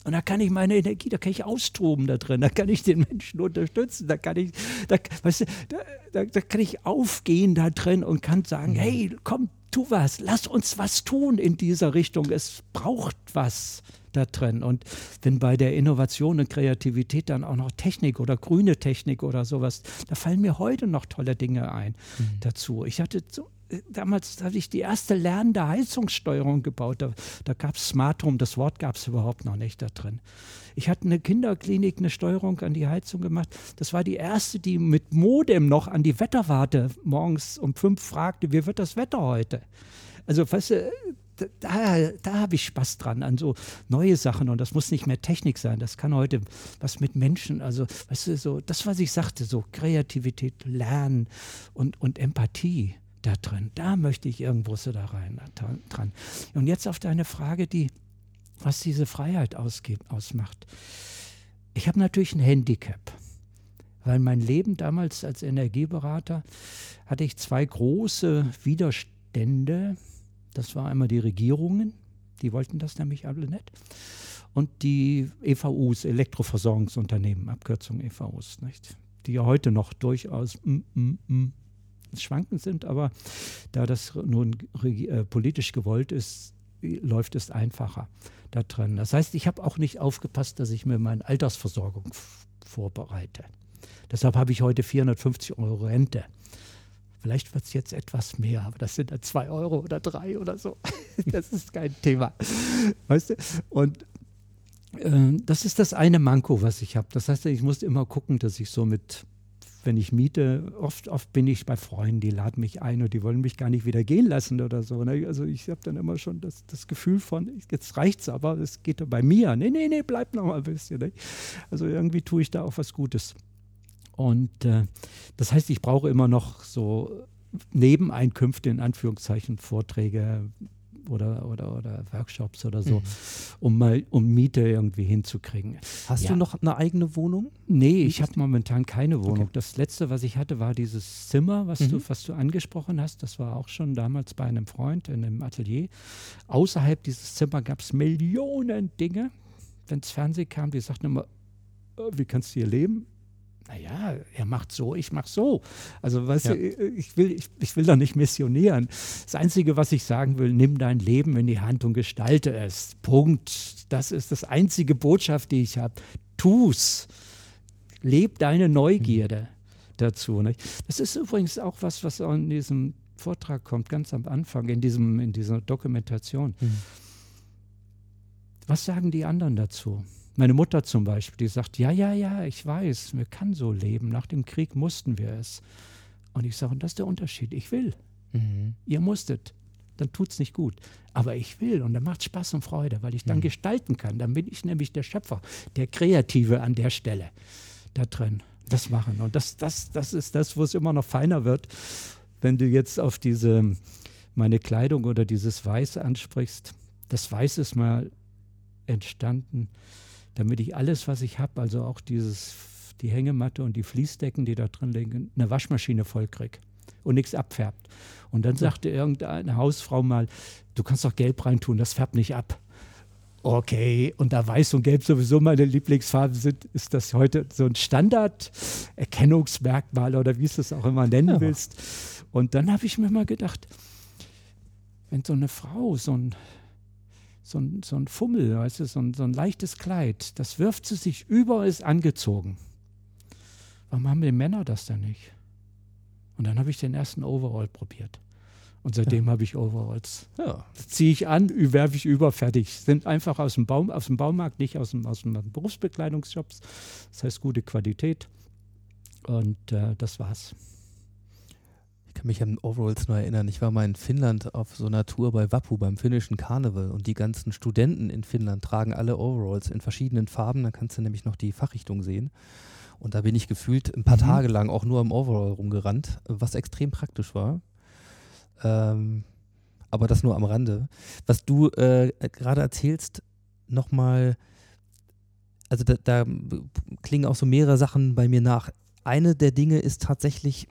Und da kann ich meine Energie, da kann ich austoben da drin, da kann ich den Menschen unterstützen, da kann ich, da, weißt du, da, da, da kann ich aufgehen da drin und kann sagen, hey, komm, tu was, lass uns was tun in dieser Richtung. Es braucht was da drin. Und wenn bei der Innovation und Kreativität dann auch noch Technik oder grüne Technik oder sowas, da fallen mir heute noch tolle Dinge ein mhm. dazu. Ich hatte so damals hatte ich die erste lernende Heizungssteuerung gebaut. Da, da gab es Smart Home, das Wort gab es überhaupt noch nicht da drin. Ich hatte eine Kinderklinik, eine Steuerung an die Heizung gemacht. Das war die erste, die mit Modem noch an die Wetterwarte morgens um fünf fragte, wie wird das Wetter heute? Also, weißt du, da, da habe ich Spaß dran, an so neue Sachen. Und das muss nicht mehr Technik sein. Das kann heute was mit Menschen, also, weißt du, so, das, was ich sagte, so Kreativität, Lernen und, und Empathie da drin. Da möchte ich irgendwo so da rein dran. Und jetzt auf deine Frage, die, was diese Freiheit ausmacht. Ich habe natürlich ein Handicap, weil mein Leben damals als Energieberater hatte ich zwei große Widerstände. Das war einmal die Regierungen, die wollten das nämlich alle nicht. Und die EVUs, Elektroversorgungsunternehmen, Abkürzung EVUs, nicht? die ja heute noch durchaus mm, mm, mm, Schwanken sind, aber da das nun äh, politisch gewollt ist, läuft es einfacher da drin. Das heißt, ich habe auch nicht aufgepasst, dass ich mir meine Altersversorgung vorbereite. Deshalb habe ich heute 450 Euro Rente. Vielleicht wird es jetzt etwas mehr, aber das sind dann zwei Euro oder drei oder so. <laughs> Das ist kein Thema. Weißt du? Und äh, das ist das eine Manko, was ich habe. Das heißt, ich muss immer gucken, dass ich so mit wenn ich miete, oft, oft bin ich bei Freunden, die laden mich ein und die wollen mich gar nicht wieder gehen lassen oder so. Ne? Also ich habe dann immer schon das, das Gefühl von, jetzt reicht's aber, es geht bei mir. Nee, nee, nee, bleib noch mal ein bisschen. Ne? Also irgendwie tue ich da auch was Gutes. Und äh, das heißt, ich brauche immer noch so Nebeneinkünfte, in Anführungszeichen, Vorträge, oder, oder, oder Workshops oder so, mhm. um mal um Miete irgendwie hinzukriegen. Hast ja. du noch eine eigene Wohnung? Nee, ich habe momentan keine Wohnung. Okay. Das letzte, was ich hatte, war dieses Zimmer, was, mhm. du, was du angesprochen hast. Das war auch schon damals bei einem Freund in einem Atelier. Außerhalb dieses Zimmers gab es Millionen Dinge. Wenn es Fernsehen kam, die sagten immer, äh, wie kannst du hier leben? Naja, er macht so, ich mach so. Also, weißt ja. du, ich will, ich, ich will da nicht missionieren. Das Einzige, was ich sagen will, nimm dein Leben in die Hand und gestalte es. Punkt. Das ist das einzige Botschaft, die ich habe. Tu's. Leb deine Neugierde mhm. dazu. Nicht? Das ist übrigens auch was, was in diesem Vortrag kommt, ganz am Anfang, in, diesem, in dieser Dokumentation. Mhm. Was sagen die anderen dazu? Meine Mutter zum Beispiel, die sagt, ja, ja, ja, ich weiß, wir kann so leben. Nach dem Krieg mussten wir es. Und ich sage, und das ist der Unterschied. Ich will. Mhm. Ihr musstet. Dann tut es nicht gut. Aber ich will und dann macht Spaß und Freude, weil ich dann mhm. gestalten kann. Dann bin ich nämlich der Schöpfer, der Kreative an der Stelle da drin. das machen. Und das, das, das ist das, wo es immer noch feiner wird, wenn du jetzt auf diese, meine Kleidung oder dieses Weiß ansprichst. Das Weiß ist mal entstanden, damit ich alles, was ich habe, also auch dieses, die Hängematte und die Fließdecken, die da drin liegen, eine Waschmaschine vollkrieg und nichts abfärbt. Und dann sagte irgendeine Hausfrau mal, du kannst doch Gelb reintun, das färbt nicht ab. Okay, und da Weiß und Gelb sowieso meine Lieblingsfarben sind, ist das heute so ein Standard-Erkennungsmerkmal oder wie du es auch immer nennen ja. willst. Und dann habe ich mir mal gedacht, wenn so eine Frau so ein, so ein, so ein Fummel, weißt du, so ein, so ein leichtes Kleid, das wirft sie sich über, ist angezogen. Warum haben die Männer das denn nicht? Und dann habe ich den ersten Overall probiert. Und seitdem ja. habe ich Overalls. Ja. Ziehe ich an, werfe ich über, fertig. Sind einfach aus dem, Baum, aus dem Baumarkt, nicht aus dem, aus dem Berufsbekleidungsshops. Das heißt gute Qualität. Und äh, das war's. Kann mich an Overalls nur erinnern. Ich war mal in Finnland auf so einer Tour bei Wappu beim finnischen Karneval und die ganzen Studenten in Finnland tragen alle Overalls in verschiedenen Farben. Da kannst du nämlich noch die Fachrichtung sehen. Und da bin ich gefühlt ein paar mhm. Tage lang auch nur im Overall rumgerannt, was extrem praktisch war. Ähm, aber das nur am Rande. Was du äh, gerade erzählst, nochmal, also da, da klingen auch so mehrere Sachen bei mir nach. Eine der Dinge ist tatsächlich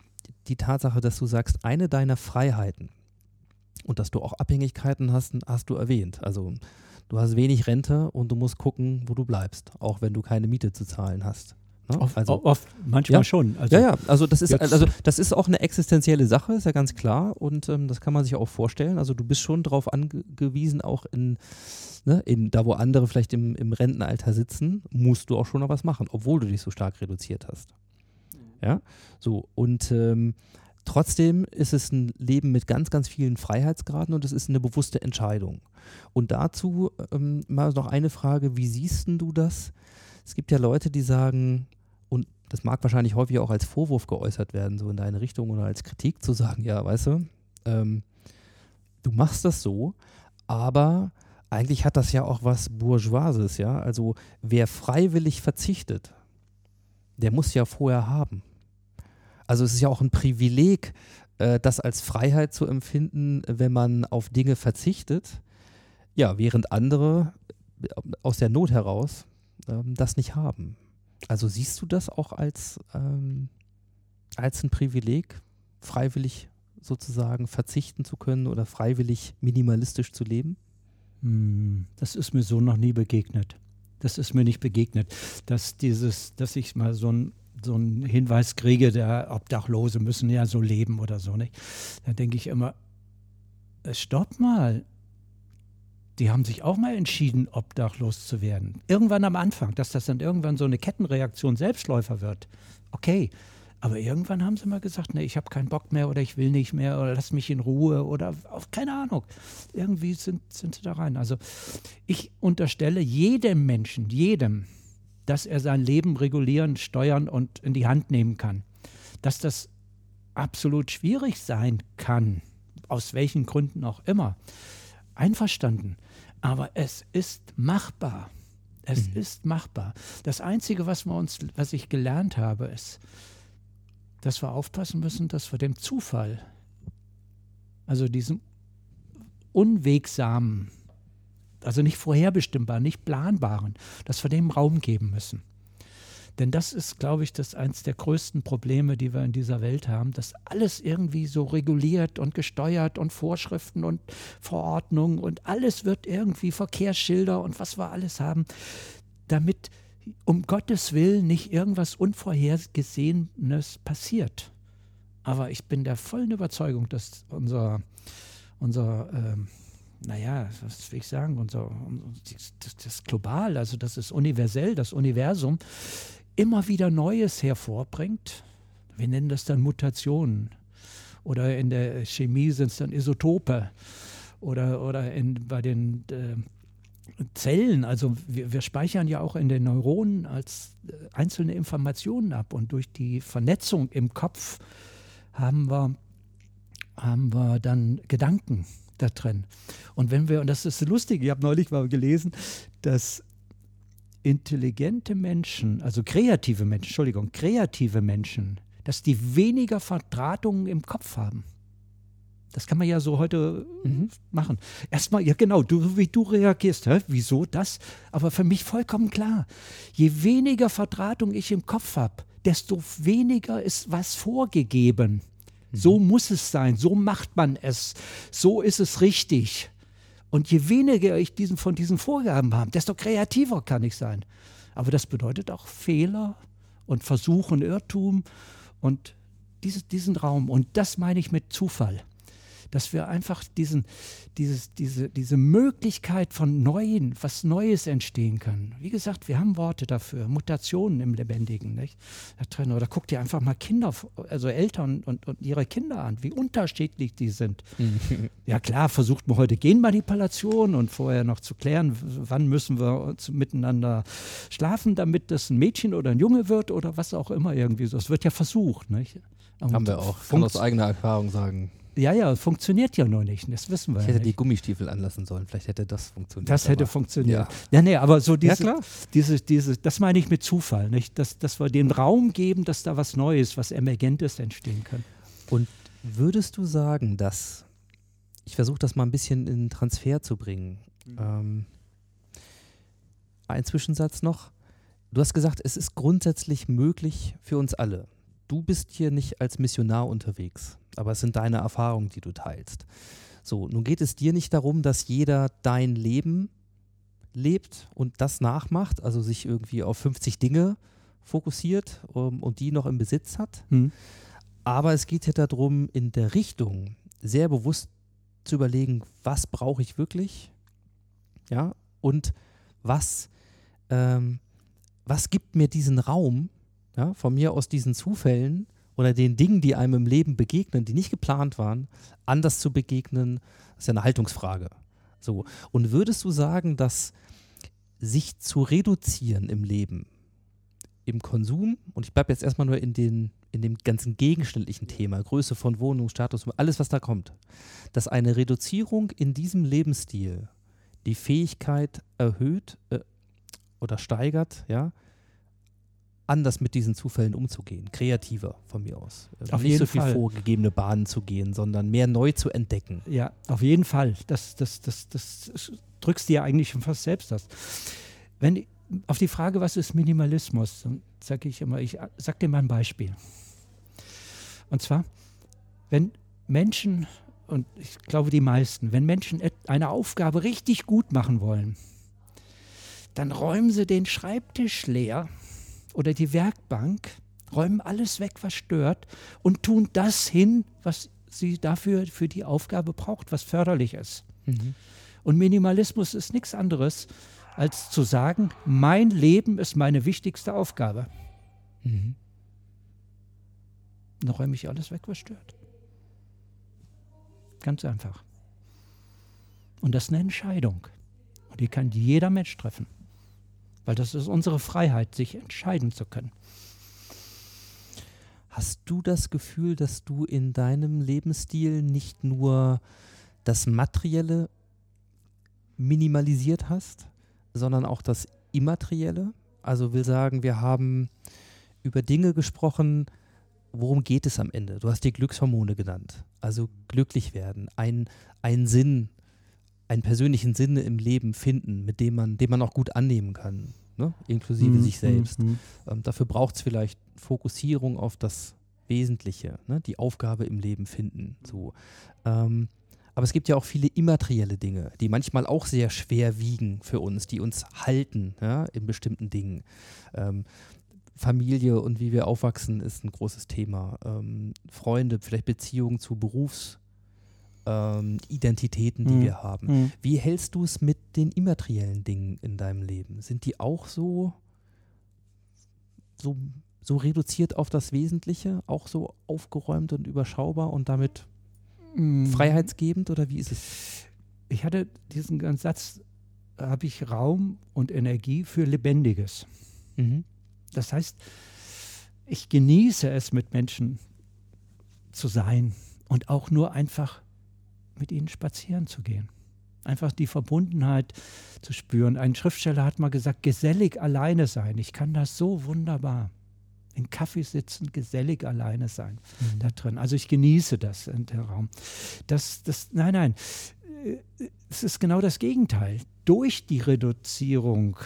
die Tatsache, dass du sagst, eine deiner Freiheiten und dass du auch Abhängigkeiten hast, hast du erwähnt. Also du hast wenig Rente und du musst gucken, wo du bleibst, auch wenn du keine Miete zu zahlen hast. Ne? Oft, also, oft, manchmal ja, schon. Also ja, ja, also das ist also das ist auch eine existenzielle Sache, ist ja ganz klar und ähm, das kann man sich auch vorstellen. Also du bist schon darauf angewiesen, auch in, ne, in da wo andere vielleicht im, im Rentenalter sitzen, musst du auch schon noch was machen, obwohl du dich so stark reduziert hast. Ja, so und ähm, Trotzdem ist es ein Leben mit ganz, ganz vielen Freiheitsgraden und es ist eine bewusste Entscheidung. Und dazu ähm, mal noch eine Frage, wie siehst du das? Es gibt ja Leute, die sagen, und das mag wahrscheinlich häufig auch als Vorwurf geäußert werden, so in deine Richtung oder als Kritik zu sagen, ja, weißt du, ähm, du machst das so, aber eigentlich hat das ja auch was Bourgeoises, ja. Also wer freiwillig verzichtet, der muss ja vorher haben. Also es ist ja auch ein Privileg, äh, das als Freiheit zu empfinden, wenn man auf Dinge verzichtet. Ja, während andere äh, aus der Not heraus ähm, das nicht haben. Also siehst du das auch als, ähm, als ein Privileg, freiwillig sozusagen verzichten zu können oder freiwillig minimalistisch zu leben? Hm, das ist mir so noch nie begegnet. Das ist mir nicht begegnet, dass dieses, dass ich mal so ein so einen Hinweis kriege, der Obdachlose müssen ja so leben oder so, nicht? Da denke ich immer, äh, stopp mal, die haben sich auch mal entschieden, obdachlos zu werden. Irgendwann am Anfang, dass das dann irgendwann so eine Kettenreaktion Selbstläufer wird. Okay, aber irgendwann haben sie mal gesagt, nee, ich habe keinen Bock mehr oder ich will nicht mehr oder lass mich in Ruhe oder auf, keine Ahnung. Irgendwie sind, sind sie da rein. Also ich unterstelle jedem Menschen, jedem, dass er sein Leben regulieren, steuern und in die Hand nehmen kann. Dass das absolut schwierig sein kann, aus welchen Gründen auch immer. Einverstanden. Aber es ist machbar. Es mhm. ist machbar. Das Einzige, was, wir uns, was ich gelernt habe, ist, dass wir aufpassen müssen, dass wir dem Zufall, also diesem unwegsamen, also nicht vorherbestimmbaren, nicht planbaren, dass wir dem Raum geben müssen. Denn das ist, glaube ich, das eins der größten Probleme, die wir in dieser Welt haben, dass alles irgendwie so reguliert und gesteuert und Vorschriften und Verordnungen und alles wird irgendwie Verkehrsschilder und was wir alles haben, damit um Gottes Willen nicht irgendwas Unvorhergesehenes passiert. Aber ich bin der vollen Überzeugung, dass unser, unser ähm, naja, was will ich sagen, unser, das, das Global, also das ist universell, das Universum, immer wieder Neues hervorbringt. Wir nennen das dann Mutationen. Oder in der Chemie sind es dann Isotope. Oder, oder in, bei den äh, Zellen, also wir, wir, speichern ja auch in den Neuronen als äh, einzelne Informationen ab. Und durch die Vernetzung im Kopf haben wir, haben wir dann Gedanken da drin. Und wenn wir, und das ist lustig, ich habe neulich mal gelesen, dass intelligente Menschen, also kreative Menschen, Entschuldigung, kreative Menschen, dass die weniger Verdrahtungen im Kopf haben. Das kann man ja so heute Mhm. machen. Erstmal, ja genau, du, wie du reagierst, hä? wieso das? Aber für mich vollkommen klar. Je weniger Verdrahtung ich im Kopf habe, desto weniger ist was vorgegeben. So muss es sein, so macht man es, so ist es richtig. Und je weniger ich diesen, von diesen Vorgaben habe, desto kreativer kann ich sein. Aber das bedeutet auch Fehler und Versuch und Irrtum und diese, diesen Raum. Und das meine ich mit Zufall. Dass wir einfach diesen, dieses, diese, diese Möglichkeit von Neuen, was Neues entstehen kann. Wie gesagt, wir haben Worte dafür, Mutationen im Lebendigen. Nicht? Herr Trainer, oder guck dir einfach mal Kinder, also Eltern und, und ihre Kinder an, wie unterschiedlich die sind. <laughs> Ja klar, versucht man heute Genmanipulation und vorher noch zu klären, wann müssen wir miteinander schlafen, damit das ein Mädchen oder ein Junge wird oder was auch immer irgendwie so. Es wird ja versucht, nicht? Und Haben wir auch. Kann aus eigener Erfahrung sagen. Ja, ja, funktioniert ja noch nicht. Das wissen wir. Ich ja hätte die nicht. Gummistiefel anlassen sollen. Vielleicht hätte das funktioniert. Das hätte aber- funktioniert. Ja. Ja, nee, aber so Ja, diese, klar. diese, diese, das meine ich mit Zufall, nicht? Dass, dass wir den Raum geben, dass da was Neues, was Emergentes entstehen kann. Und würdest du sagen, dass, ich versuche das mal ein bisschen in Transfer zu bringen, ähm, ein Zwischensatz noch. Du hast gesagt, es ist grundsätzlich möglich für uns alle. Du bist hier nicht als Missionar unterwegs, aber es sind deine Erfahrungen, die du teilst. So, nun geht es dir nicht darum, dass jeder dein Leben lebt und das nachmacht, also sich irgendwie auf 50 Dinge fokussiert um, und die noch im Besitz hat. Hm. Aber es geht ja darum, in der Richtung sehr bewusst zu überlegen, was brauche ich wirklich, ja, und was, ähm, was gibt mir diesen Raum, ja, von mir aus diesen Zufällen oder den Dingen, die einem im Leben begegnen, die nicht geplant waren, anders zu begegnen, ist ja eine Haltungsfrage. So. Und würdest du sagen, dass sich zu reduzieren im Leben, im Konsum, und ich bleibe jetzt erstmal nur in, den, in dem ganzen gegenständlichen Thema, Größe von Wohnung, Status, alles, was da kommt, dass eine Reduzierung in diesem Lebensstil die Fähigkeit erhöht äh, oder steigert, ja, anders mit diesen Zufällen umzugehen, kreativer von mir aus. Äh, Auf Nicht so jeden viel Fall. vorgegebene Bahnen zu gehen, sondern mehr neu zu entdecken. Ja, auf jeden Fall. Das, das, das, das drückst dir eigentlich schon fast selbst aus. Wenn, auf die Frage, was ist Minimalismus, dann sage ich immer, ich sag dir mal ein Beispiel. Und zwar, wenn Menschen, und ich glaube die meisten, wenn Menschen eine Aufgabe richtig gut machen wollen, dann räumen sie den Schreibtisch leer oder die Werkbank, räumen alles weg, was stört und tun das hin, was sie dafür für die Aufgabe braucht, was förderlich ist. Und Minimalismus ist nichts anderes, als zu sagen, mein Leben ist meine wichtigste Aufgabe. Mhm. Dann räume ich alles weg, was stört. Ganz einfach. Und das ist eine Entscheidung. Und die kann jeder Mensch treffen. Weil das ist unsere Freiheit, sich entscheiden zu können. Hast du das Gefühl, dass du in deinem Lebensstil nicht nur das Materielle minimalisiert hast, sondern auch das Immaterielle? Also will sagen, wir haben über Dinge gesprochen, worum geht es am Ende? Du hast die Glückshormone genannt. Also glücklich werden, ein, ein Sinn, einen persönlichen Sinn im Leben finden, mit dem man, den man auch gut annehmen kann, ne? inklusive Mhm, sich selbst. mhm. Ähm, dafür braucht es vielleicht Fokussierung auf das Wesentliche, ne? die Aufgabe im Leben finden. So. Ähm, aber es gibt ja auch viele immaterielle Dinge, die manchmal auch sehr schwer wiegen für uns, die uns halten ja, in bestimmten Dingen. Ähm, Familie und wie wir aufwachsen ist ein großes Thema. Ähm, Freunde, vielleicht Beziehungen zu Berufsidentitäten, ähm, Identitäten, die Mhm. wir haben. Mhm. Wie hältst du es mit den immateriellen Dingen in deinem Leben? Sind die auch so, so, so reduziert auf das Wesentliche, auch so aufgeräumt und überschaubar und damit Mhm. freiheitsgebend oder wie ist es? Ich hatte diesen ganzen Satz, habe ich Raum und Energie für Lebendiges. Mhm. Das heißt, ich genieße es, mit Menschen zu sein und auch nur einfach mit ihnen spazieren zu gehen. Einfach die Verbundenheit zu spüren. Ein Schriftsteller hat mal gesagt, gesellig alleine sein. Ich kann das so wunderbar. In Kaffee sitzen, gesellig alleine sein Mhm. da drin. Also ich genieße das in der Raum. Das, das, nein, nein. Es ist genau das Gegenteil. Durch die Reduzierung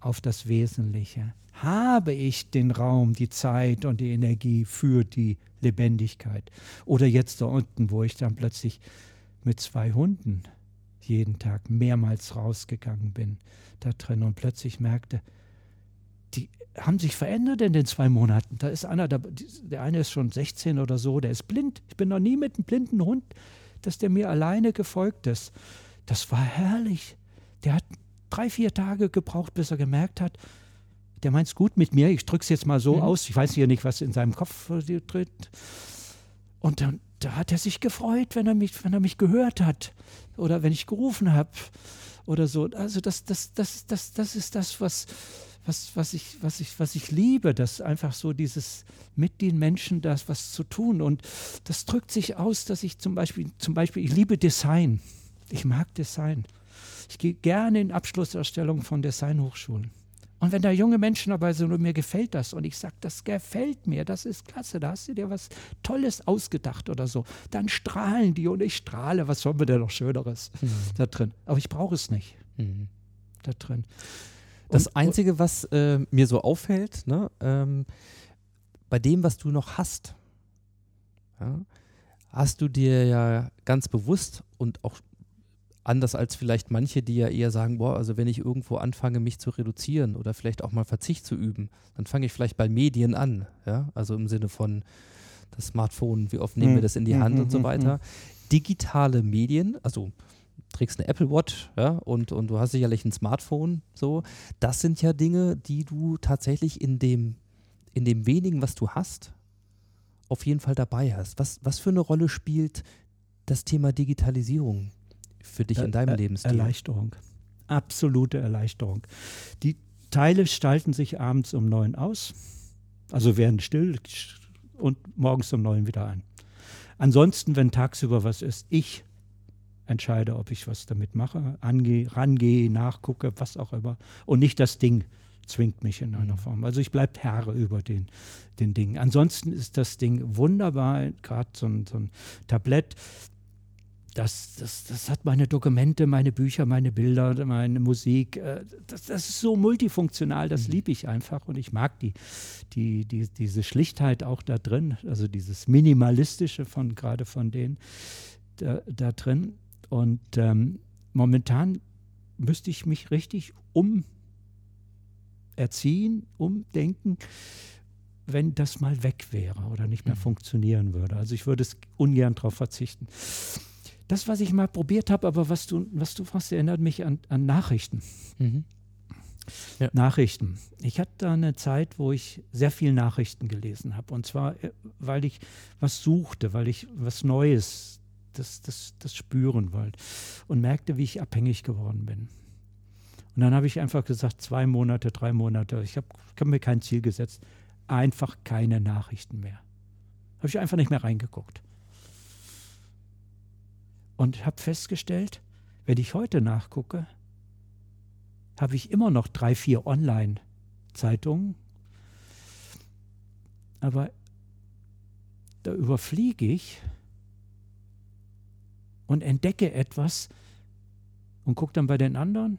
auf das Wesentliche habe ich den Raum, die Zeit und die Energie für die Lebendigkeit. Oder jetzt da unten, wo ich dann plötzlich mit zwei Hunden jeden Tag mehrmals rausgegangen bin, da drin und plötzlich merkte, die haben sich verändert in den zwei Monaten. Da ist einer, der, eine ist schon 16 oder so, der ist blind. Ich bin noch nie mit einem blinden Hund, dass der mir alleine gefolgt ist. Das war herrlich. Der hat drei, vier Tage gebraucht, bis er gemerkt hat, der meint es gut mit mir. Ich drücke es jetzt mal so Mhm. aus. Ich weiß ja nicht, was in seinem Kopf äh, tritt. Und dann da hat er sich gefreut, wenn er mich, wenn er mich gehört hat oder wenn ich gerufen habe oder so. Also das, das, das, das, das ist das, was, was, was, ich, was, ich, was ich liebe, dass einfach so dieses mit den Menschen das was zu tun. Und das drückt sich aus, dass ich zum Beispiel, zum Beispiel, ich liebe Design. Ich mag Design. Ich gehe gerne in Abschlusserstellung von Designhochschulen. Und wenn da junge Menschen dabei sind und mir gefällt das und ich sage, das gefällt mir, das ist klasse, da hast du dir was Tolles ausgedacht oder so, dann strahlen die und ich strahle, was soll mir denn noch Schöneres da drin? Aber ich brauche es nicht Mhm. da drin. Das Und- Einzige, was äh, mir so auffällt, ne, ähm, bei dem, was du noch hast, ja, hast du dir ja ganz bewusst und auch anders als vielleicht manche, die ja eher sagen, boah, also wenn ich irgendwo anfange, mich zu reduzieren oder vielleicht auch mal Verzicht zu üben, dann fange ich vielleicht bei Medien an, ja, also im Sinne von das Smartphone, wie oft nehmen wir Mhm. das in die Mhm, Hand und so mhm, weiter. Digitale Medien, also trägst eine Apple Watch, ja, und, und du hast sicherlich ein Smartphone, so. Das sind ja Dinge, die du tatsächlich in dem, in dem wenigen, was du hast, auf jeden Fall dabei hast. Was, was für eine Rolle spielt das Thema Digitalisierung für dich in deinem Er- Lebensstil? Erleichterung. Absolute Erleichterung. Die Teile stalten sich abends um neun aus, also werden still und morgens um neun wieder an. Ansonsten, wenn tagsüber was ist, ich entscheide, ob ich was damit mache, angehe, rangehe, nachgucke, was auch immer. Und nicht das Ding zwingt mich in einer Mhm. Form. Also ich bleibe Herr über den, den Dingen. Ansonsten ist das Ding wunderbar, gerade so ein, so ein Tablett. Das, das, das hat meine Dokumente, meine Bücher, meine Bilder, meine Musik. äh, Das, das ist so multifunktional, das Mhm. liebe ich einfach und ich mag die, die, die, diese Schlichtheit auch da drin, also dieses Minimalistische von gerade von denen da, da drin. Und ähm, momentan müsste ich mich richtig umerziehen, umdenken, wenn das mal weg wäre oder nicht mehr Mhm. funktionieren würde. Also ich würde es ungern darauf verzichten. Das, was ich mal probiert habe, aber was du, was du fragst, erinnert mich an, an Nachrichten. Mhm. Nachrichten. Ich hatte da eine Zeit, wo ich sehr viel Nachrichten gelesen habe. Und zwar, äh, weil ich was suchte, weil ich was Neues, das, das, das spüren wollte. Und merkte, wie ich abhängig geworden bin. Und dann habe ich einfach gesagt, zwei Monate, drei Monate, ich habe hab mir kein Ziel gesetzt, einfach keine Nachrichten mehr. Habe ich einfach nicht mehr reingeguckt. Und habe festgestellt, wenn ich heute nachgucke, habe ich immer noch drei, vier Online-Zeitungen. Aber da überfliege ich und entdecke etwas und gucke dann bei den anderen,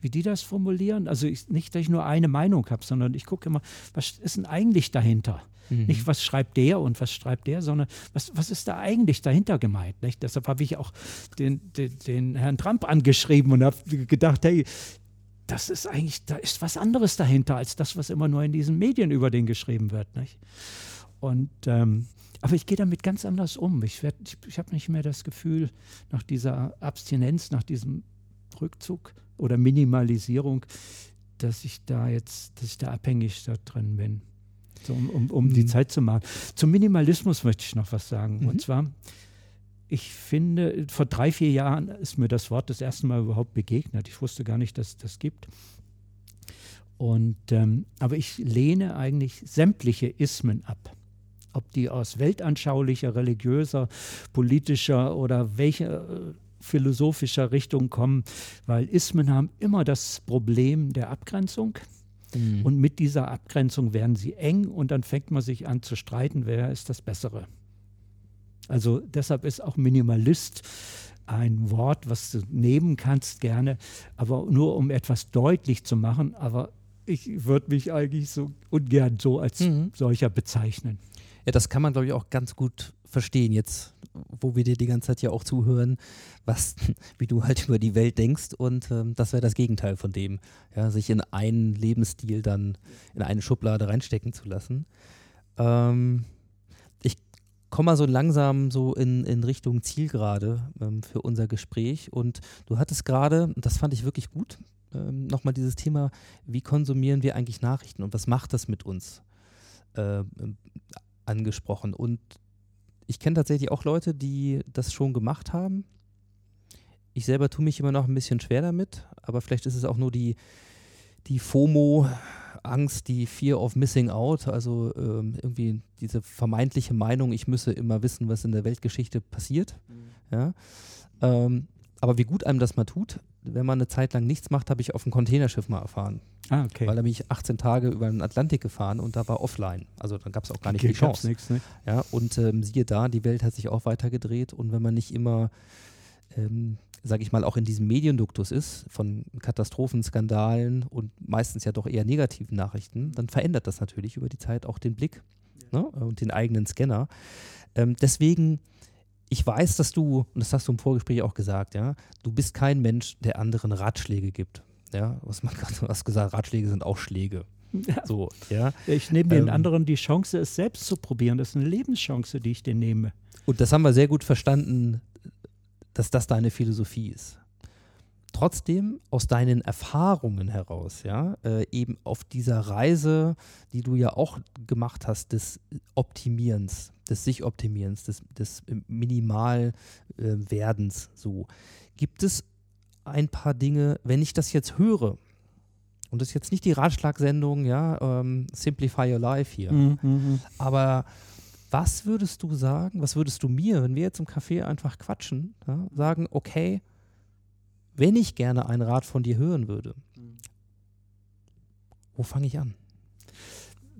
wie die das formulieren. Also ich, nicht, dass ich nur eine Meinung habe, sondern ich gucke immer, was ist denn eigentlich dahinter? Mhm. Nicht, was schreibt der und was schreibt der, sondern was, was ist da eigentlich dahinter gemeint? Nicht? Deshalb habe ich auch den, den, den Herrn Trump angeschrieben und habe gedacht, hey, das ist eigentlich, da ist was anderes dahinter als das, was immer nur in diesen Medien über den geschrieben wird. Nicht? Und ähm, aber ich gehe damit ganz anders um. Ich, werd- ich, ich habe nicht mehr das Gefühl, nach dieser Abstinenz, nach diesem Rückzug oder Minimalisierung, dass ich da jetzt, dass ich da abhängig da drin bin. So, um um, um die Mhm. Zeit zu machen. Zum Minimalismus möchte ich noch was sagen. Mhm. Und zwar, ich finde, vor drei, vier Jahren ist mir das Wort das erste Mal überhaupt begegnet. Ich wusste gar nicht, dass es das gibt. Und, ähm, aber ich lehne eigentlich sämtliche Ismen ab. Ob die aus weltanschaulicher, religiöser, politischer oder welcher philosophischer Richtung kommen, weil Ismen haben immer das Problem der Abgrenzung. Mhm. Und mit dieser Abgrenzung werden sie eng und dann fängt man sich an zu streiten, wer ist das Bessere. Also deshalb ist auch Minimalist ein Wort, was du nehmen kannst gerne, aber nur um etwas deutlich zu machen. Aber ich würde mich eigentlich so ungern so als Mhm. solcher bezeichnen. Ja, das kann man, glaube ich, auch ganz gut verstehen jetzt, wo wir dir die ganze Zeit ja auch zuhören, was, <laughs> wie du halt über die Welt denkst und ähm, das wäre das Gegenteil von dem, ja, sich in einen Lebensstil dann in eine Schublade reinstecken zu lassen. Ähm, ich komme mal so langsam so in, in Richtung Zielgerade ähm, für unser Gespräch und du hattest gerade, das fand ich wirklich gut, ähm, nochmal dieses Thema, wie konsumieren wir eigentlich Nachrichten und was macht das mit uns? Äh, angesprochen. Und ich kenne tatsächlich auch Leute, die das schon gemacht haben. Ich selber tue mich immer noch ein bisschen schwer damit, aber vielleicht ist es auch nur die, die FOMO, Angst, die Fear of Missing Out, also ähm, irgendwie diese vermeintliche Meinung, ich müsse immer wissen, was in der Weltgeschichte passiert. Ja? Ähm, aber wie gut einem das mal tut, wenn man eine Zeit lang nichts macht, habe ich auf dem Containerschiff mal erfahren. Ah, okay. Weil da bin ich 18 Tage über den Atlantik gefahren und da war offline. Also dann gab es auch gar nicht Okay, die Chance. nichts, ne? Ja, und ähm, siehe da, die Welt hat sich auch weitergedreht und wenn man nicht immer, ähm, sage ich mal, auch in diesem Medienduktus ist, von Katastrophen, Skandalen und meistens ja doch eher negativen Nachrichten, dann verändert das natürlich über die Zeit auch den Blick ne? und den eigenen Scanner. Ähm, deswegen, ich weiß, dass du, und das hast du im Vorgespräch auch gesagt, ja, du bist kein Mensch, der anderen Ratschläge gibt. Ja, was man <laughs> hast gesagt, Ratschläge sind auch Schläge. So, ja. Ich nehme den Ähm. anderen die Chance, es selbst zu probieren. Das ist eine Lebenschance, die ich denen nehme. Und das haben wir sehr gut verstanden, dass das deine Philosophie ist. Trotzdem aus deinen Erfahrungen heraus, ja, äh, eben auf dieser Reise, die du ja auch gemacht hast, des Optimierens, des Sich-Optimierens, des, des Minimalwerdens, so, gibt es ein paar Dinge, wenn ich das jetzt höre, und das ist jetzt nicht die Ratschlagsendung, ja, ähm, Simplify Your Life hier, Mhm. aber was würdest du sagen, was würdest du mir, wenn wir jetzt im Café einfach quatschen, ja, sagen, okay, wenn ich gerne einen Rat von dir hören würde, wo fange ich an?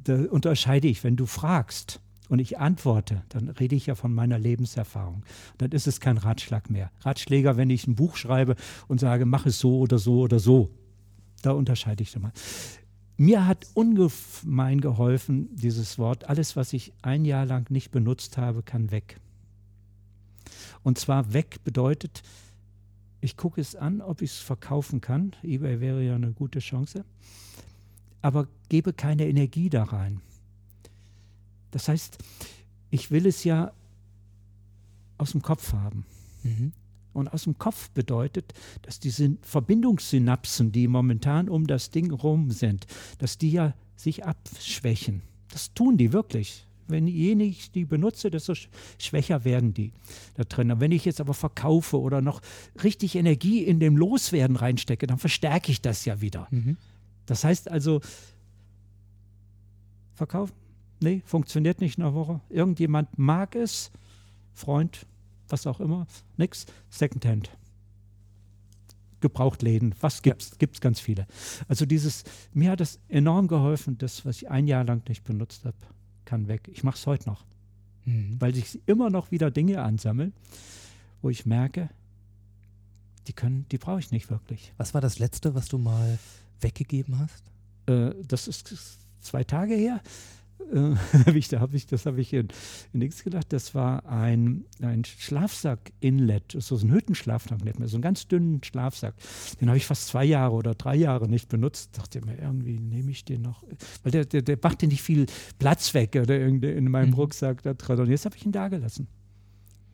Da unterscheide ich, wenn du fragst und ich antworte, dann rede ich ja von meiner Lebenserfahrung. Dann ist es kein Ratschlag mehr. Ratschläger, wenn ich ein Buch schreibe und sage, mach es so oder so oder so. Da unterscheide ich schon mal. Mir hat ungemein geholfen dieses Wort, alles, was ich ein Jahr lang nicht benutzt habe, kann weg. Und zwar weg bedeutet, ich gucke es an, ob ich es verkaufen kann. eBay wäre ja eine gute Chance. Aber gebe keine Energie da rein. Das heißt, ich will es ja aus dem Kopf haben. Und aus dem Kopf bedeutet, dass diese Verbindungssynapsen, die momentan um das Ding rum sind, dass die ja sich abschwächen. Das tun die wirklich. Wenn je ich die benutze, desto sch- schwächer werden die da drin. Und wenn ich jetzt aber verkaufe oder noch richtig Energie in dem Loswerden reinstecke, dann verstärke ich das ja wieder. Das heißt also, verkaufen? Nee, funktioniert nicht in einer Woche. Irgendjemand mag es, Freund, was auch immer, nix, Secondhand. Gebrauchtläden, was gibt's? Gibt's ganz viele. Also dieses, mir hat das enorm geholfen, das, was ich ein Jahr lang nicht benutzt habe, kann weg. Ich mache es heute noch, weil sich immer noch wieder Dinge ansammeln, wo ich merke, die können, die brauche ich nicht wirklich. Was war das Letzte, was du mal weggegeben hast? Äh, das ist zwei Tage her. Äh, <laughs> hab ich, da habe ich, das habe ich in, in nichts gedacht. Das war ein, ein Schlafsack-Inlet, so ein Hüttenschlafsack, nicht mehr, so einen ganz dünnen Schlafsack. Den habe ich fast zwei Jahre oder drei Jahre nicht benutzt. Dachte mir, irgendwie nehme ich den noch, weil der, der, der machte nicht viel Platz weg oder irgendwie in meinem Mhm. Rucksack da drin. Und jetzt habe ich ihn da gelassen.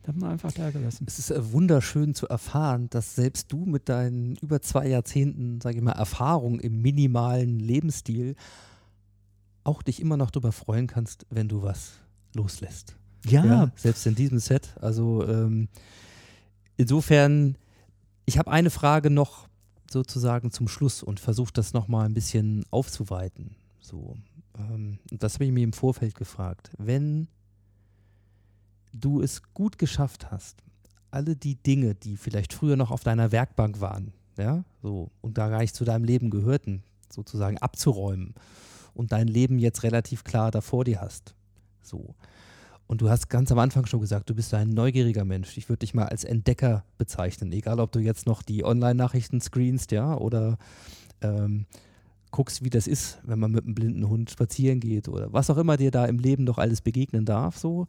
Haben wir einfach da gelassen. Es ist äh, wunderschön zu erfahren, dass selbst du mit deinen über zwei Jahrzehnten, sage ich mal, Erfahrung im minimalen Lebensstil auch dich immer noch darüber freuen kannst, wenn du was loslässt. Ja, selbst in diesem Set. Also ähm, insofern, ich habe eine Frage noch sozusagen zum Schluss und versuche das nochmal ein bisschen aufzuweiten. So, ähm, das habe ich mir im Vorfeld gefragt. Wenn du es gut geschafft hast, alle die Dinge, die vielleicht früher noch auf deiner Werkbank waren, ja, so, und da gar nicht zu deinem Leben gehörten, sozusagen abzuräumen und dein Leben jetzt relativ klar da vor dir hast. So. Und du hast ganz am Anfang schon gesagt, du bist ein neugieriger Mensch. Ich würde dich mal als Entdecker bezeichnen, egal ob du jetzt noch die Online-Nachrichten screenst, ja, oder ähm, guckst, wie das ist, wenn man mit einem blinden Hund spazieren geht oder was auch immer dir da im Leben noch alles begegnen darf. So,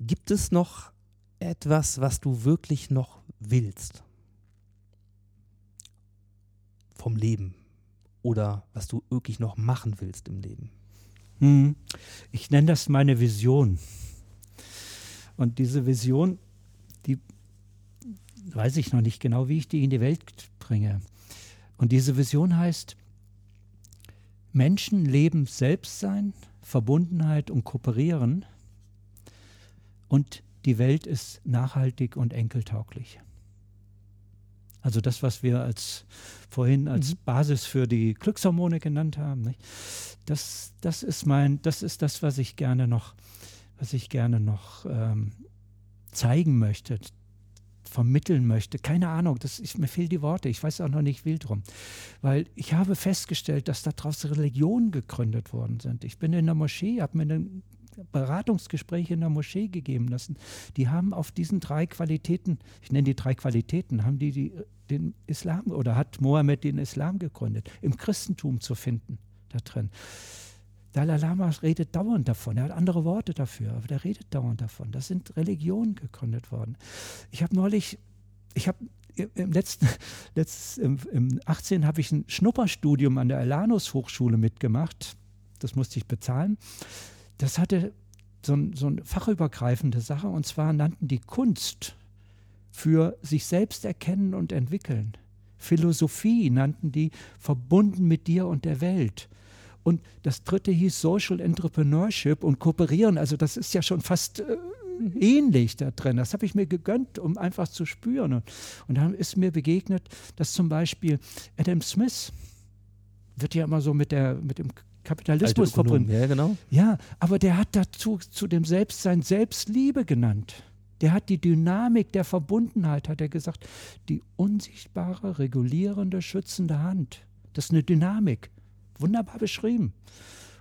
gibt es noch etwas, was du wirklich noch willst? Vom Leben oder was du wirklich noch machen willst im Leben? Hm. Ich nenne das meine Vision. Und diese Vision, die weiß ich noch nicht genau, wie ich die in die Welt bringe. Und diese Vision heißt, Menschen leben Selbstsein, Verbundenheit und Kooperieren und die Welt ist nachhaltig und enkeltauglich. Also das, was wir als vorhin als mhm. Basis für die Glückshormone genannt haben, nicht? Das, das ist mein, das ist das, was ich gerne noch, was ich gerne noch ähm, zeigen möchte, vermitteln möchte. Keine Ahnung, das, ich, mir fehlen die Worte. Ich weiß auch noch nicht viel drum. Weil ich habe festgestellt, dass daraus Religionen gegründet worden sind. Ich bin in der Moschee, habe mir ein Beratungsgespräch in der Moschee gegeben lassen. Die haben auf diesen drei Qualitäten, ich nenne die drei Qualitäten, haben die, die den Islam oder hat Mohammed den Islam gegründet, im Christentum zu finden da drin. Dalai Lama redet dauernd davon. Er hat andere Worte dafür, aber der redet dauernd davon. Das sind Religionen gegründet worden. Ich habe neulich, ich habe im letzten, <laughs> letztes, im, im 18 habe ich ein Schnupperstudium an der Elanus Hochschule mitgemacht. Das musste ich bezahlen. Das hatte so, ein, so eine fachübergreifende Sache und zwar nannten die Kunst für sich selbst erkennen und entwickeln. Philosophie nannten die verbunden mit dir und der Welt. Und das dritte hieß Social Entrepreneurship und Kooperieren. Also das ist ja schon fast äh, ähnlich da drin. Das habe ich mir gegönnt, um einfach zu spüren. Und, und dann ist mir begegnet, dass zum Beispiel Adam Smith wird ja immer so mit, der, mit dem Kapitalismus verbunden. Ja, genau. Ja, aber der hat dazu zu dem Selbstsein Selbstliebe genannt. Der hat die Dynamik der Verbundenheit, hat er gesagt, die unsichtbare, regulierende, schützende Hand. Das ist eine Dynamik. Wunderbar beschrieben.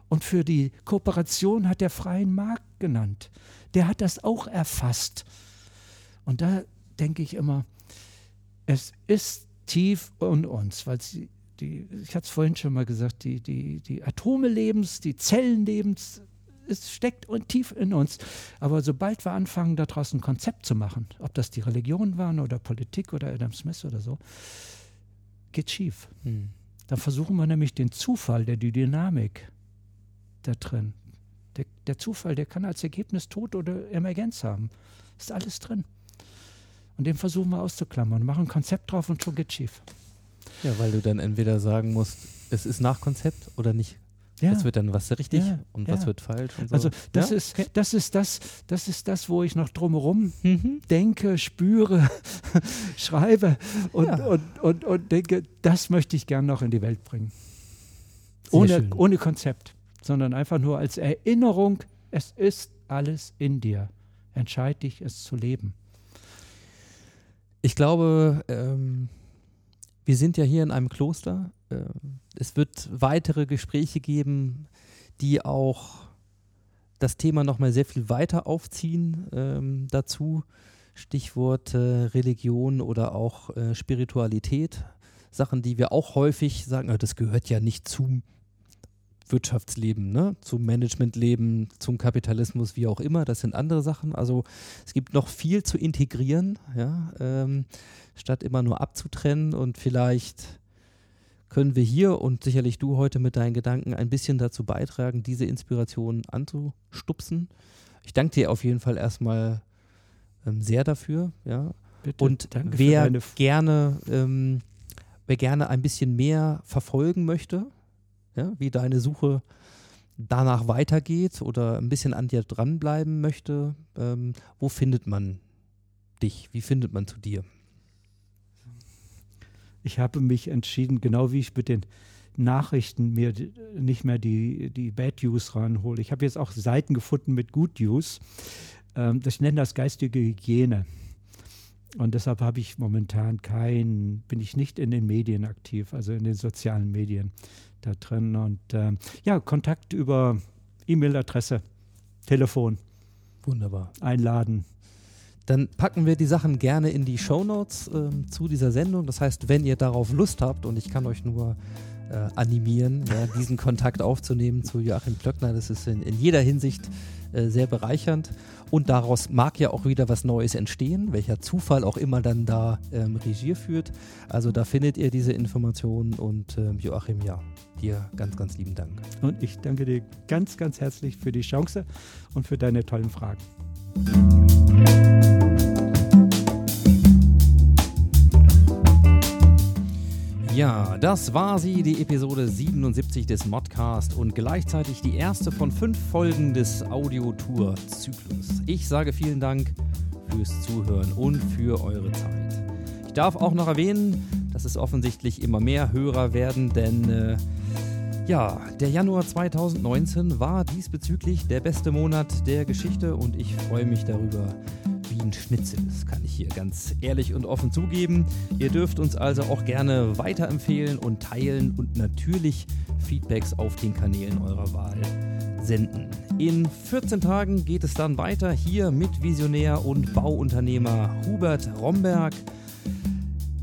Und für die Kooperation hat er freien Markt genannt. Der hat das auch erfasst. Und da denke ich immer, es ist tief in uns, weil sie, die, ich hatte es vorhin schon mal gesagt, die, die, die Atome lebens, die Zellen lebens, es steckt tief in uns. Aber sobald wir anfangen, daraus ein Konzept zu machen, ob das die Religion waren oder Politik oder Adam Smith oder so, geht schief. Hm. Dann versuchen wir nämlich den Zufall, der die Dynamik da drin. Der, der Zufall, der kann als Ergebnis Tod oder Emergenz haben. Ist alles drin. Und den versuchen wir auszuklammern, machen ein Konzept drauf und schon geht schief. Ja, weil du dann entweder sagen musst, es ist nach Konzept oder nicht ja. Was wird dann was richtig ja, und ja. was wird falsch und so. Also das, ist, okay. das, ist das, das ist das, wo ich noch drumherum mhm. denke, spüre, <laughs> schreibe und, und, und, und denke, das möchte ich gern noch in die Welt bringen. ohne, ohne Konzept, sondern einfach nur als Erinnerung, es ist alles in dir. Entscheid dich, es zu leben. Ich glaube, ähm, wir sind ja hier in einem Kloster äh, es wird weitere Gespräche geben, die auch das Thema nochmal sehr viel weiter aufziehen ähm, dazu. Stichwort äh, Religion oder auch äh, Spiritualität. Sachen, die wir auch häufig sagen, das gehört ja nicht zum Wirtschaftsleben, ne? zum Managementleben, zum Kapitalismus, wie auch immer. Das sind andere Sachen. Also es gibt noch viel zu integrieren, ja? Ähm, statt immer nur abzutrennen und vielleicht können wir hier und sicherlich du heute mit deinen Gedanken ein bisschen dazu beitragen, diese Inspiration anzustupsen. Ich danke dir auf jeden Fall erstmal ähm, sehr dafür. Ja. Bitte, und wer gerne, ähm, wer gerne ein bisschen mehr verfolgen möchte, ja, wie deine Suche danach weitergeht oder ein bisschen an dir dranbleiben möchte, ähm, wo findet man dich? Wie findet man zu dir? ich habe mich entschieden, genau wie ich mit den Nachrichten mir nicht mehr die, die Bad News ranhole. Ich habe jetzt auch Seiten gefunden mit Good News. Ähm, ich nenne das geistige Hygiene. Und deshalb habe ich momentan kein, bin ich nicht in den Medien aktiv, also in den sozialen Medien da drin. Und ähm, ja, Kontakt über E-Mail-Adresse, Telefon. Wunderbar. Einladen. Dann packen wir die Sachen gerne in die Shownotes ähm, zu dieser Sendung. Das heißt, wenn ihr darauf Lust habt, und ich kann euch nur äh, animieren, ja, diesen Kontakt aufzunehmen zu Joachim Plöckner, das ist in, in jeder Hinsicht äh, sehr bereichernd. Und daraus mag ja auch wieder was Neues entstehen, welcher Zufall auch immer dann da ähm, Regie führt. Also da findet ihr diese Informationen und ähm, Joachim, ja, dir ganz, ganz lieben Dank. Und ich danke dir ganz, ganz herzlich für die Chance und für deine tollen Fragen. Ja, das war sie, die Episode 77 des Modcast und gleichzeitig die erste von fünf Folgen des Audio-Tour-Zyklus. Ich sage vielen Dank fürs Zuhören und für eure Zeit. Ich darf auch noch erwähnen, dass es offensichtlich immer mehr Hörer werden, denn äh, ja, der Januar 2019 war diesbezüglich der beste Monat der Geschichte und ich freue mich darüber, wie ein Schnitzel. Das kann ich hier ganz ehrlich und offen zugeben. Ihr dürft uns also auch gerne weiterempfehlen und teilen und natürlich Feedbacks auf den Kanälen eurer Wahl senden. In 14 Tagen geht es dann weiter hier mit Visionär und Bauunternehmer Hubert Romberg.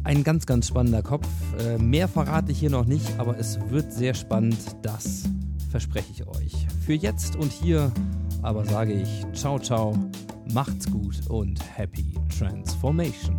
Ein ganz, ganz spannender Kopf. Äh, mehr verrate ich hier noch nicht, aber es wird sehr spannend. Das verspreche ich euch. Für jetzt und hier aber sage ich ciao, ciao Macht's gut und happy transformation.